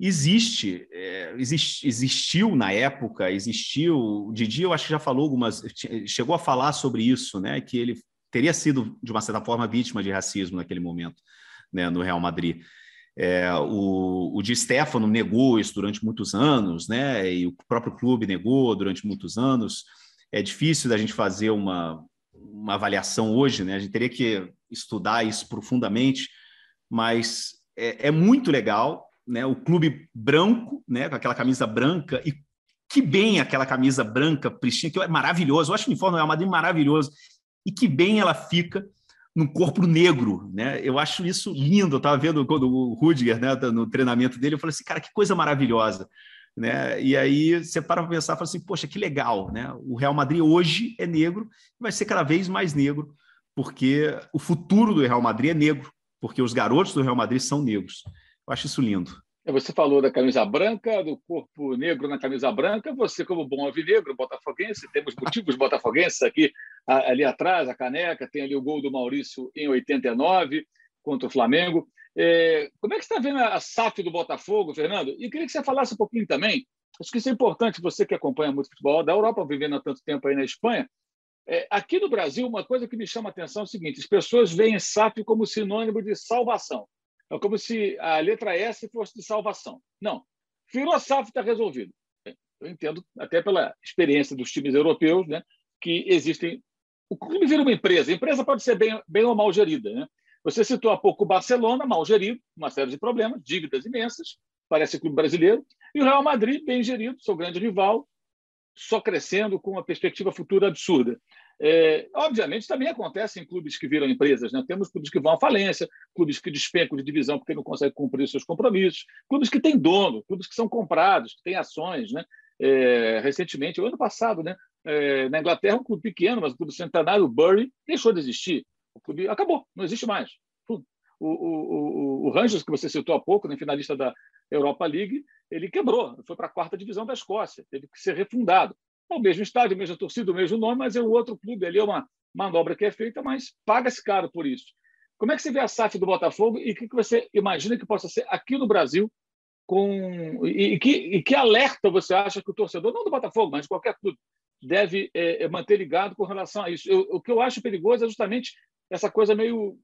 existe, é, exist, existiu na época, existiu, o Didi eu acho que já falou algumas, chegou a falar sobre isso, né, que ele teria sido, de uma certa forma, vítima de racismo naquele momento, né, no Real Madrid. É, o, o Di Stefano negou isso durante muitos anos, né, e o próprio clube negou durante muitos anos. É difícil da gente fazer uma, uma avaliação hoje, né, a gente teria que estudar isso profundamente, mas é, é muito legal né, o clube branco, né, com aquela camisa branca, e que bem aquela camisa branca, pristina, que é maravilhoso, eu acho o uniforme Real Madrid maravilhoso, e que bem ela fica no corpo negro, né? Eu acho isso lindo. Eu estava vendo quando o Rudiger, né, no treinamento dele, eu falei assim, cara, que coisa maravilhosa, né? E aí você para pensar, fala assim, poxa, que legal, né? O Real Madrid hoje é negro, vai ser cada vez mais negro, porque o futuro do Real Madrid é negro, porque os garotos do Real Madrid são negros. Eu acho isso lindo. É, você falou da camisa branca, do corpo negro na camisa branca. Você, como bom alvinegro, botafoguense, temos motivos botafoguenses aqui, ali atrás, a caneca, tem ali o gol do Maurício em 89 contra o Flamengo. É, como é que você está vendo a SAF do Botafogo, Fernando? E queria que você falasse um pouquinho também. Acho que isso é importante, você que acompanha muito futebol da Europa, vivendo há tanto tempo aí na Espanha. É, aqui no Brasil, uma coisa que me chama a atenção é o seguinte: as pessoas veem SAF como sinônimo de salvação. É como se a letra S fosse de salvação. Não. Virou está resolvido. Eu entendo, até pela experiência dos times europeus, né, que existem. O clube vira uma empresa. A empresa pode ser bem, bem ou mal gerida. Né? Você citou há pouco o Barcelona, mal gerido, uma série de problemas, dívidas imensas, parece clube brasileiro, e o Real Madrid, bem gerido, seu grande rival, só crescendo com uma perspectiva futura absurda. É, obviamente, também acontece em clubes que viram empresas. Né? Temos clubes que vão à falência, clubes que despencam de divisão porque não conseguem cumprir seus compromissos, clubes que têm dono, clubes que são comprados, que têm ações. Né? É, recentemente, o ano passado, né? É, na Inglaterra, um clube pequeno, mas um clube centenário, o Bury, deixou de existir. O clube acabou, não existe mais. O, o, o, o Rangers, que você citou há pouco, né, finalista da Europa League, ele quebrou, foi para a quarta divisão da Escócia, teve que ser refundado. É o mesmo estádio, a mesma torcida, o mesmo nome, mas é um outro clube ali, é uma manobra que é feita, mas paga-se caro por isso. Como é que você vê a SAF do Botafogo e o que você imagina que possa ser aqui no Brasil com e, que, e que alerta você acha que o torcedor, não do Botafogo, mas de qualquer clube, deve é, é manter ligado com relação a isso? Eu, o que eu acho perigoso é justamente essa coisa meio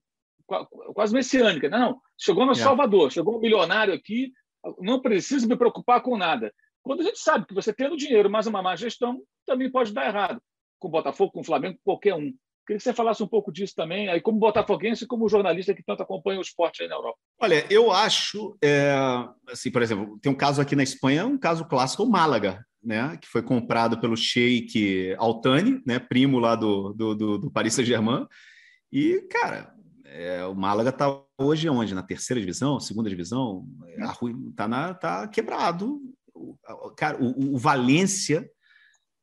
quase messiânica. Não, não. chegou no é. Salvador, chegou um milionário aqui, não preciso me preocupar com nada. Quando a gente sabe que você tendo dinheiro, mas uma má gestão, também pode dar errado. Com o Botafogo, com o Flamengo, com qualquer um. Queria que você falasse um pouco disso também, aí como botafoguense e como jornalista que tanto acompanha o esporte aí na Europa. Olha, eu acho, é, assim, por exemplo, tem um caso aqui na Espanha, um caso clássico, o Málaga, né, que foi comprado pelo Sheik Altani, né, primo lá do, do, do, do Paris Saint-Germain, e, cara, É, o Málaga está hoje onde? Na terceira divisão, segunda divisão? Está tá quebrado. Cara, o, o Valência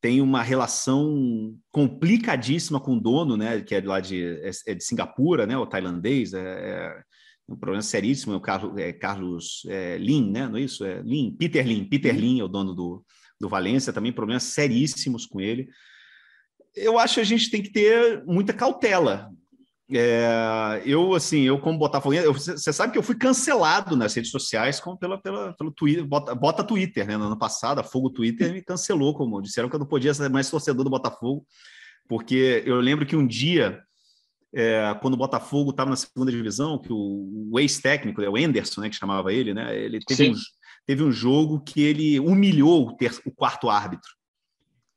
tem uma relação complicadíssima com o dono, né, que é lá de, é, é de Singapura, né, o tailandês, é, é um problema seríssimo, é o Carlos, é, Carlos é, Lin, né, não é isso? É Lin, Peter Lin, Peter Lin é o dono do, do Valência, também problemas seríssimos com ele. Eu acho que a gente tem que ter muita cautela é, eu, assim, eu como Botafoguense, você sabe que eu fui cancelado nas redes sociais com, pela, pela, pelo Twitter, bota, bota Twitter, né? No ano passado, a Fogo Twitter me cancelou, como disseram que eu não podia ser mais torcedor do Botafogo, porque eu lembro que um dia, é, quando o Botafogo estava na segunda divisão, que o, o ex-técnico, né, o Enderson, né, que chamava ele, né? Ele teve, um, teve um jogo que ele humilhou o, ter, o quarto árbitro.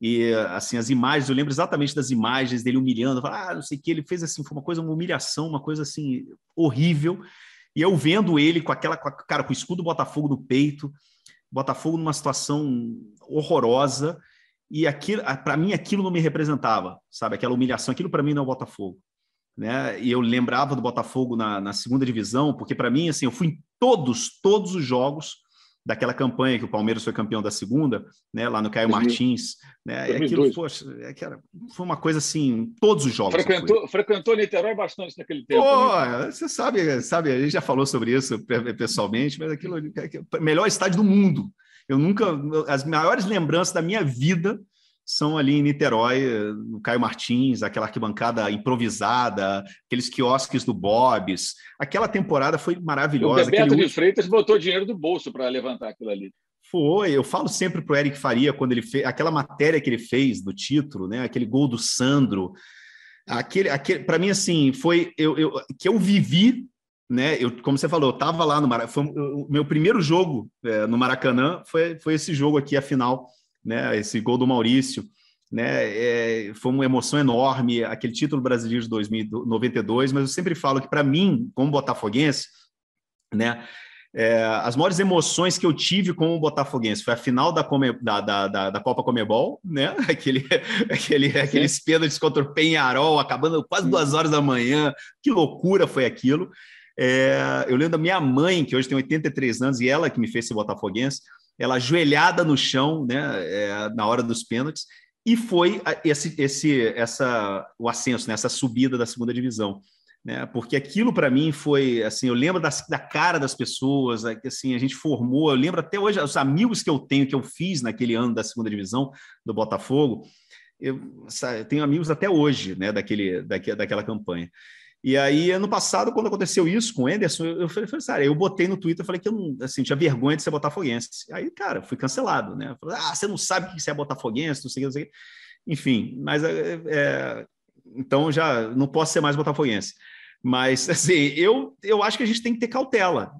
E assim, as imagens, eu lembro exatamente das imagens dele humilhando, falar, ah, não sei o que, ele fez assim, foi uma coisa, uma humilhação, uma coisa assim horrível. E eu vendo ele com aquela, com a, cara, com o escudo Botafogo no peito, Botafogo numa situação horrorosa, e aquilo, para mim aquilo não me representava, sabe? Aquela humilhação, aquilo para mim não é o Botafogo. Né? E eu lembrava do Botafogo na, na segunda divisão, porque para mim, assim, eu fui em todos, todos os jogos daquela campanha que o Palmeiras foi campeão da segunda, né, lá no Caio Martins, né, aquilo, poxa, é era, foi uma coisa assim, todos os jogos. Frequentou, frequentou Niterói bastante naquele tempo. Pô, né? Você sabe, sabe, a gente já falou sobre isso pessoalmente, mas aquilo, é melhor estádio do mundo. Eu nunca, as maiores lembranças da minha vida são ali em Niterói, no Caio Martins, aquela arquibancada improvisada, aqueles quiosques do Bob's. Aquela temporada foi maravilhosa. O Bebeto de Freitas botou dinheiro do bolso para levantar aquilo ali. Foi, eu falo sempre para o Eric Faria, quando ele fez aquela matéria que ele fez do título, né? aquele gol do Sandro. Aquele, aquele para mim, assim, foi eu, eu, que eu vivi né? Eu, como você falou, eu estava lá no Maracanã. O meu primeiro jogo é, no Maracanã foi, foi esse jogo aqui, a final né? Esse gol do Maurício, né? É, foi uma emoção enorme, aquele título brasileiro de 2092, mas eu sempre falo que, para mim, como botafoguense, né? É, as maiores emoções que eu tive como botafoguense foi a final da, Come, da, da, da, da, Copa Comebol, né? Aquele, aquele, aqueles pênaltis contra o Penharol, acabando quase duas horas da manhã. Que loucura foi aquilo. É, eu lembro da minha mãe, que hoje tem 83 anos, e ela que me fez ser botafoguense, ela ajoelhada no chão, né, é, na hora dos pênaltis, e foi esse, esse, essa, o ascenso, né, essa subida da segunda divisão. Né, porque aquilo para mim foi assim, eu lembro da cara das pessoas, assim, a gente formou, eu lembro até hoje os amigos que eu tenho que eu fiz naquele ano da segunda divisão do Botafogo, eu, eu tenho amigos até hoje, né, daquele, daquela, daquela campanha. E aí, ano passado, quando aconteceu isso com o Anderson, eu falei, falei cara, eu botei no Twitter, falei que eu não, assim, tinha vergonha de ser botafoguense. Aí, cara, fui cancelado, né? Falei, ah, você não sabe o que é botafoguense, não sei o que, não sei o que. Enfim, mas é, é, então já não posso ser mais botafoguense. Mas, assim, eu, eu acho que a gente tem que ter cautela.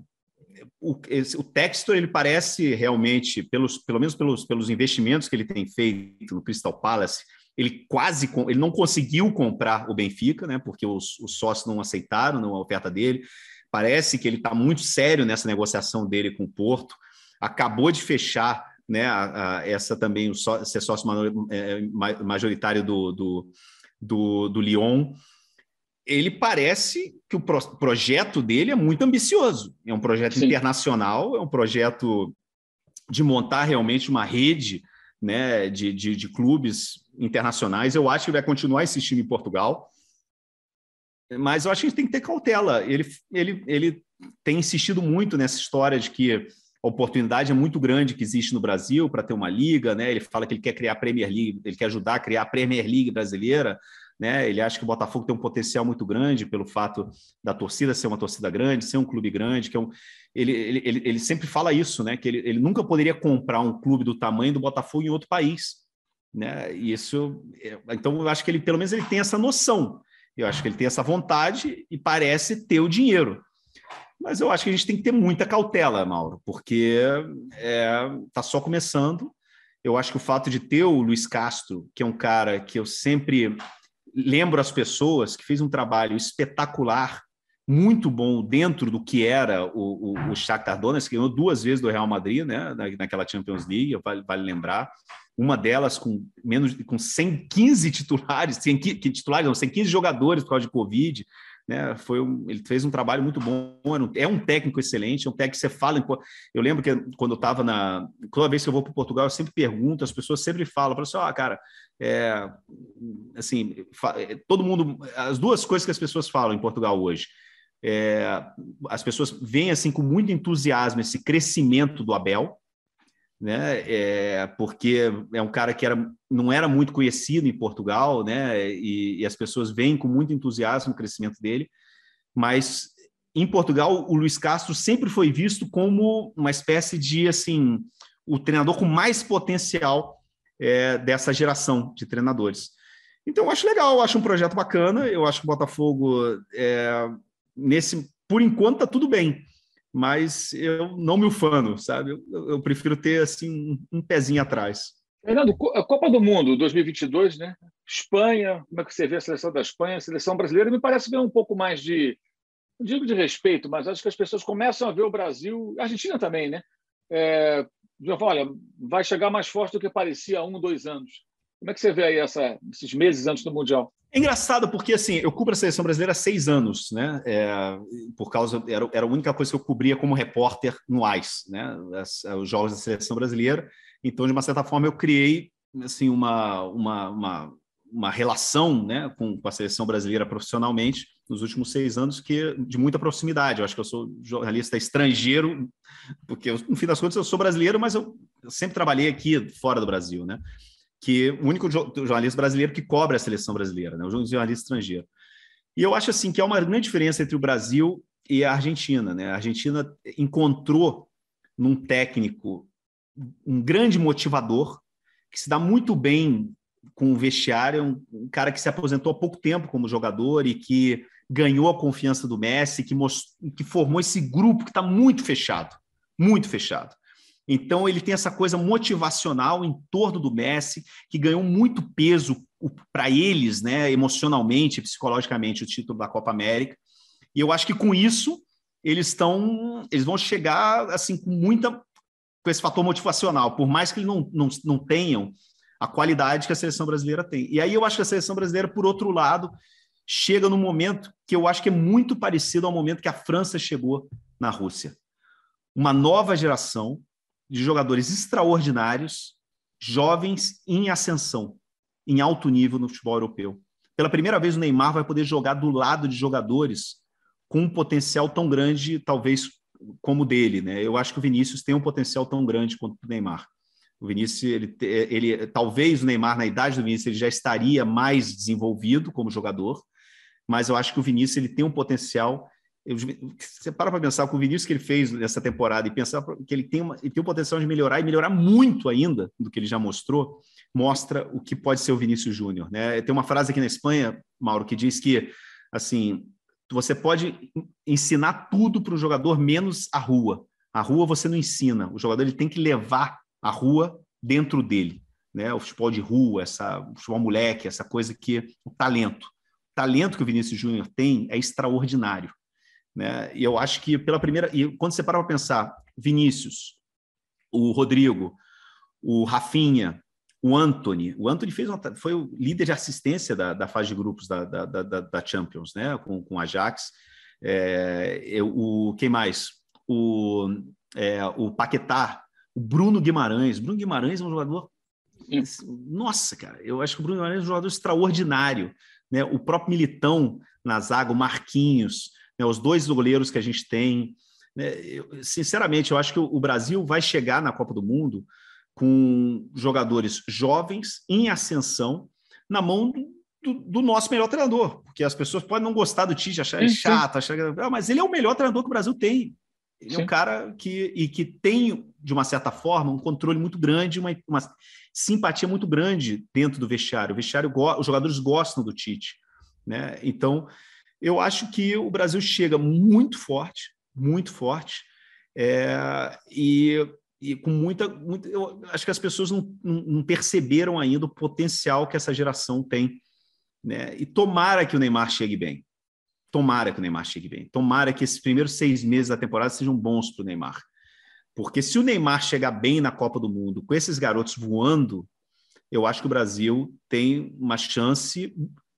O, esse, o Textor, ele parece realmente, pelos, pelo menos pelos, pelos investimentos que ele tem feito no Crystal Palace, ele quase ele não conseguiu comprar o Benfica, né? Porque os, os sócios não aceitaram a oferta dele. Parece que ele está muito sério nessa negociação dele com o Porto. Acabou de fechar, né? A, a, essa também o só, ser sócio é, majoritário do, do, do, do Lyon. Ele parece que o pro, projeto dele é muito ambicioso. É um projeto Sim. internacional, é um projeto de montar realmente uma rede né, de, de, de clubes internacionais. Eu acho que vai continuar time em Portugal, mas eu acho que a gente tem que ter cautela. Ele, ele, ele tem insistido muito nessa história de que a oportunidade é muito grande que existe no Brasil para ter uma liga, né? Ele fala que ele quer criar a Premier League, ele quer ajudar a criar a Premier League brasileira, né? Ele acha que o Botafogo tem um potencial muito grande pelo fato da torcida ser uma torcida grande, ser um clube grande, que é um... ele, ele, ele, ele sempre fala isso, né? Que ele, ele nunca poderia comprar um clube do tamanho do Botafogo em outro país, né? E isso, é, então eu acho que ele pelo menos ele tem essa noção. Eu acho que ele tem essa vontade e parece ter o dinheiro. Mas eu acho que a gente tem que ter muita cautela, Mauro, porque está é, tá só começando. Eu acho que o fato de ter o Luiz Castro, que é um cara que eu sempre lembro as pessoas, que fez um trabalho espetacular, muito bom dentro do que era o, o, o Shakhtar Donetsk, que ganhou duas vezes do Real Madrid, né, naquela Champions League, vale, vale lembrar. Uma delas com menos com 115 titulares, 100 titulares, não, 115 jogadores por causa de Covid, né? Foi um, ele fez um trabalho muito bom, é um técnico excelente, é um técnico que você fala. Eu lembro que quando eu estava na. Toda vez que eu vou para Portugal, eu sempre pergunto, as pessoas sempre falam, para assim, oh, cara, é, assim, é, todo mundo. As duas coisas que as pessoas falam em Portugal hoje. É, as pessoas veem assim com muito entusiasmo esse crescimento do Abel, né? É, porque é um cara que era, não era muito conhecido em Portugal, né? E, e, as pessoas veem com muito entusiasmo o crescimento dele, mas em Portugal o Luiz Castro sempre foi visto como uma espécie de assim o treinador com mais potencial é, dessa geração de treinadores. Então eu acho legal, eu acho um projeto bacana, eu acho que o Botafogo é, nesse por enquanto tá tudo bem mas eu não me ufano, sabe? Eu, eu prefiro ter assim um, um pezinho atrás. Fernando, a Copa do Mundo 2022, né? Espanha, como é que você vê a seleção da Espanha, a seleção brasileira? Me parece ver um pouco mais de, não digo de respeito, mas acho que as pessoas começam a ver o Brasil, a Argentina também, né? É, olha, vai chegar mais forte do que parecia há um, dois anos. Como é que você vê aí essa, esses meses antes do Mundial? É engraçado porque assim, eu cubro a seleção brasileira há seis anos, né? É, por causa era, era a única coisa que eu cobria como repórter no AIS, né? As, os jogos da seleção brasileira. Então, de uma certa forma, eu criei assim uma uma, uma, uma relação, né, com, com a seleção brasileira profissionalmente nos últimos seis anos que de muita proximidade. Eu acho que eu sou jornalista estrangeiro, porque no fim das contas eu sou brasileiro, mas eu sempre trabalhei aqui fora do Brasil, né? Que o único jornalista brasileiro que cobre a seleção brasileira, né? o jornalista estrangeiro. E eu acho assim que há uma grande diferença entre o Brasil e a Argentina. Né? A Argentina encontrou num técnico um grande motivador que se dá muito bem com o vestiário, um, cara que se aposentou há pouco tempo como jogador e que ganhou a confiança do Messi, que, most... que formou esse grupo que está muito fechado, muito fechado. Então ele tem essa coisa motivacional em torno do Messi, que ganhou muito peso para eles, né, emocionalmente, psicologicamente, o título da Copa América. E eu acho que com isso eles estão, eles vão chegar assim com muita com esse fator motivacional, por mais que eles não, não, não tenham a qualidade que a seleção brasileira tem. E aí eu acho que a seleção brasileira, por outro lado, chega no momento que eu acho que é muito parecido ao momento que a França chegou na Rússia. Uma nova geração de jogadores extraordinários, jovens em ascensão, em alto nível no futebol europeu. Pela primeira vez, o Neymar vai poder jogar do lado de jogadores com um potencial tão grande, talvez como o dele. Né? Eu acho que o Vinícius tem um potencial tão grande quanto o Neymar. O Vinícius, ele, ele, talvez o Neymar, na idade do Vinícius, ele já estaria mais desenvolvido como jogador, mas eu acho que o Vinícius ele tem um potencial você para para pensar com o Vinícius que ele fez nessa temporada e pensar que ele tem, uma, ele tem o potencial de melhorar e melhorar muito ainda do que ele já mostrou, mostra o que pode ser o Vinícius Júnior. Né? Tem uma frase aqui na Espanha, Mauro, que diz que assim você pode ensinar tudo para o jogador menos a rua. A rua você não ensina. O jogador ele tem que levar a rua dentro dele. Né? O futebol de rua, essa, o futebol moleque, essa coisa que o talento. O talento que o Vinícius Júnior tem é extraordinário. Né? E eu acho que pela primeira. E quando você para para pensar, Vinícius, o Rodrigo, o Rafinha, o Anthony. O Anthony fez uma, foi o líder de assistência da, da fase de grupos da, da, da, da Champions, né? Com, com Ajax. É, o quem mais? O, é, o Paquetá, o Bruno Guimarães. Bruno Guimarães é um jogador. Nossa, cara, eu acho que o Bruno Guimarães é um jogador extraordinário. Né? O próprio Militão na zaga, o Marquinhos né, os dois goleiros que a gente tem. Né, eu, sinceramente, eu acho que o Brasil vai chegar na Copa do Mundo com jogadores jovens em ascensão na mão do, do, nosso melhor treinador, porque as pessoas podem não gostar do Tite, achar ele chato, achar ah, mas ele é o melhor treinador que o Brasil tem. Ele sim. é um cara que, e que tem, de uma certa forma, um controle muito grande, uma, uma simpatia muito grande dentro do vestiário. O vestiário, os jogadores gostam do Tite. Né? Então, eu acho que o Brasil chega muito forte, muito forte, é, e, e, com muita, muita. Eu acho que as pessoas não, não, perceberam ainda o potencial que essa geração tem. Né? E tomara que o Neymar chegue bem. Tomara que o Neymar chegue bem. Tomara que esses primeiros seis meses da temporada sejam bons para o Neymar. Porque se o Neymar chegar bem na Copa do Mundo, com esses garotos voando, eu acho que o Brasil tem uma chance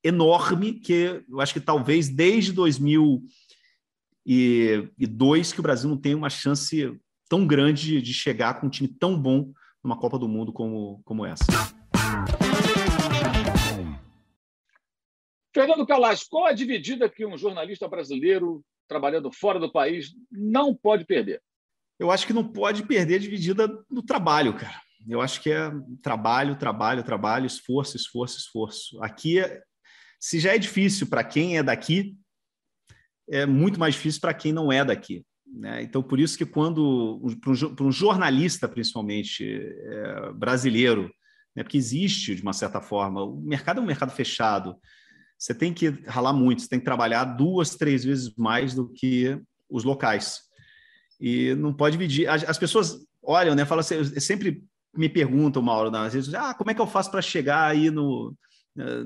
enorme que eu acho que talvez desde 2002 que o Brasil não tem uma chance tão grande de chegar com um time tão bom numa Copa do Mundo como, como essa. Fernando Calas, qual a dividida que um jornalista brasileiro trabalhando fora do país não pode perder? Eu acho que não pode perder a dividida do trabalho, cara. Eu acho que é trabalho, trabalho, trabalho, esforço, esforço, esforço. Aqui, se já é difícil para quem é daqui, é muito mais difícil para quem não é daqui. Né? Então, por isso que quando, para um jornalista, principalmente é, brasileiro, né? porque existe, de uma certa forma, o mercado é um mercado fechado, você tem que ralar muito, você tem que trabalhar duas, três vezes mais do que os locais. E não pode dividir. As, pessoas olham, né? Falam assim, sempre me perguntam, Mauro, às vezes, ah, como é que eu faço para chegar aí no,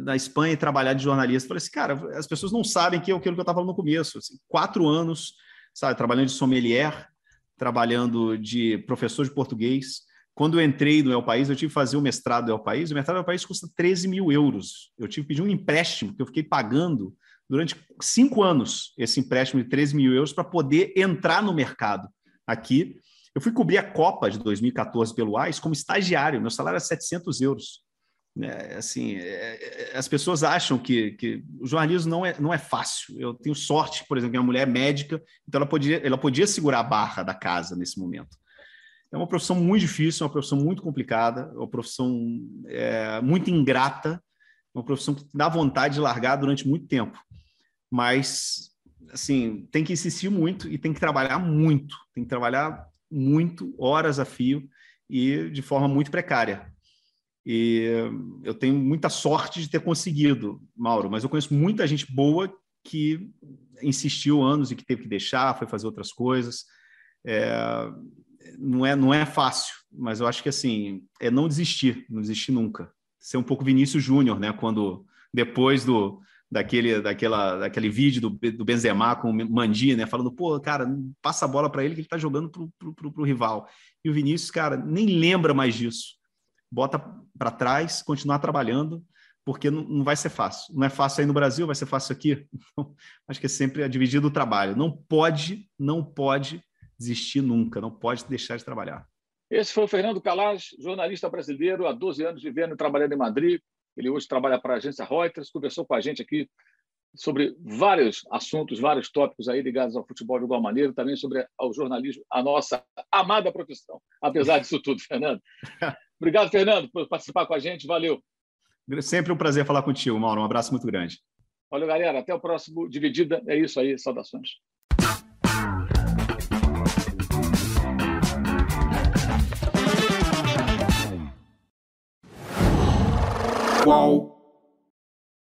na Espanha e trabalhar de jornalista? Falei assim, cara, as pessoas não sabem que é aquilo que eu estava falando no começo. Assim, quatro anos, sabe, trabalhando de sommelier, trabalhando de professor de português. Quando eu entrei no El País, eu tive que fazer o mestrado do El País. O mestrado do El País custa 13 mil euros. Eu tive que pedir um empréstimo que eu fiquei pagando durante cinco anos esse empréstimo de 13 mil euros para poder entrar no mercado aqui. Eu fui cobrir a Copa de 2014 pelo AIS como estagiário. Meu salário era 700 euros. É, assim, é, é, as pessoas acham que, que o jornalismo não é, não é fácil. Eu tenho sorte, por exemplo, minha mulher é médica, então ela podia, ela podia segurar a barra da casa nesse momento. É uma profissão muito difícil, é uma profissão muito complicada, é uma profissão é, muito ingrata, uma profissão que dá vontade de largar durante muito tempo. Mas, assim, tem que insistir muito e tem que trabalhar muito, tem que trabalhar muito, horas a fio e de forma muito precária. E eu tenho muita sorte de ter conseguido, Mauro, mas eu conheço muita gente boa que insistiu anos e que teve que deixar, foi fazer outras coisas. É, não é, não é fácil, mas eu acho que assim, é não desistir, não desistir nunca. Ser um pouco Vinícius Júnior, né? Quando depois do daquele, daquela, daquele vídeo do, do Benzema com o Mandi, né? Falando, pô, cara, passa a bola para ele que ele tá jogando pro, pro, pro, pro, rival. E o Vinícius, cara, nem lembra mais disso. Bota para trás, continuar trabalhando, porque não, não vai ser fácil. Não é fácil aí no Brasil, vai ser fácil aqui. Então, acho que é sempre a dividir o trabalho. Não pode, não pode desistir nunca, não pode deixar de trabalhar. Esse foi o Fernando Calas, jornalista brasileiro, há 12 anos vivendo e trabalhando em Madrid. Ele hoje trabalha para a agência Reuters, conversou com a gente aqui sobre vários assuntos, vários tópicos aí ligados ao futebol de igual maneira, também sobre o jornalismo, a nossa amada profissão, apesar disso tudo, Fernando. Obrigado, Fernando, por participar com a gente. Valeu. Sempre um prazer falar contigo, Mauro. Um abraço muito grande. Valeu, galera. Até o próximo Dividida. É isso aí. Saudações. Qual?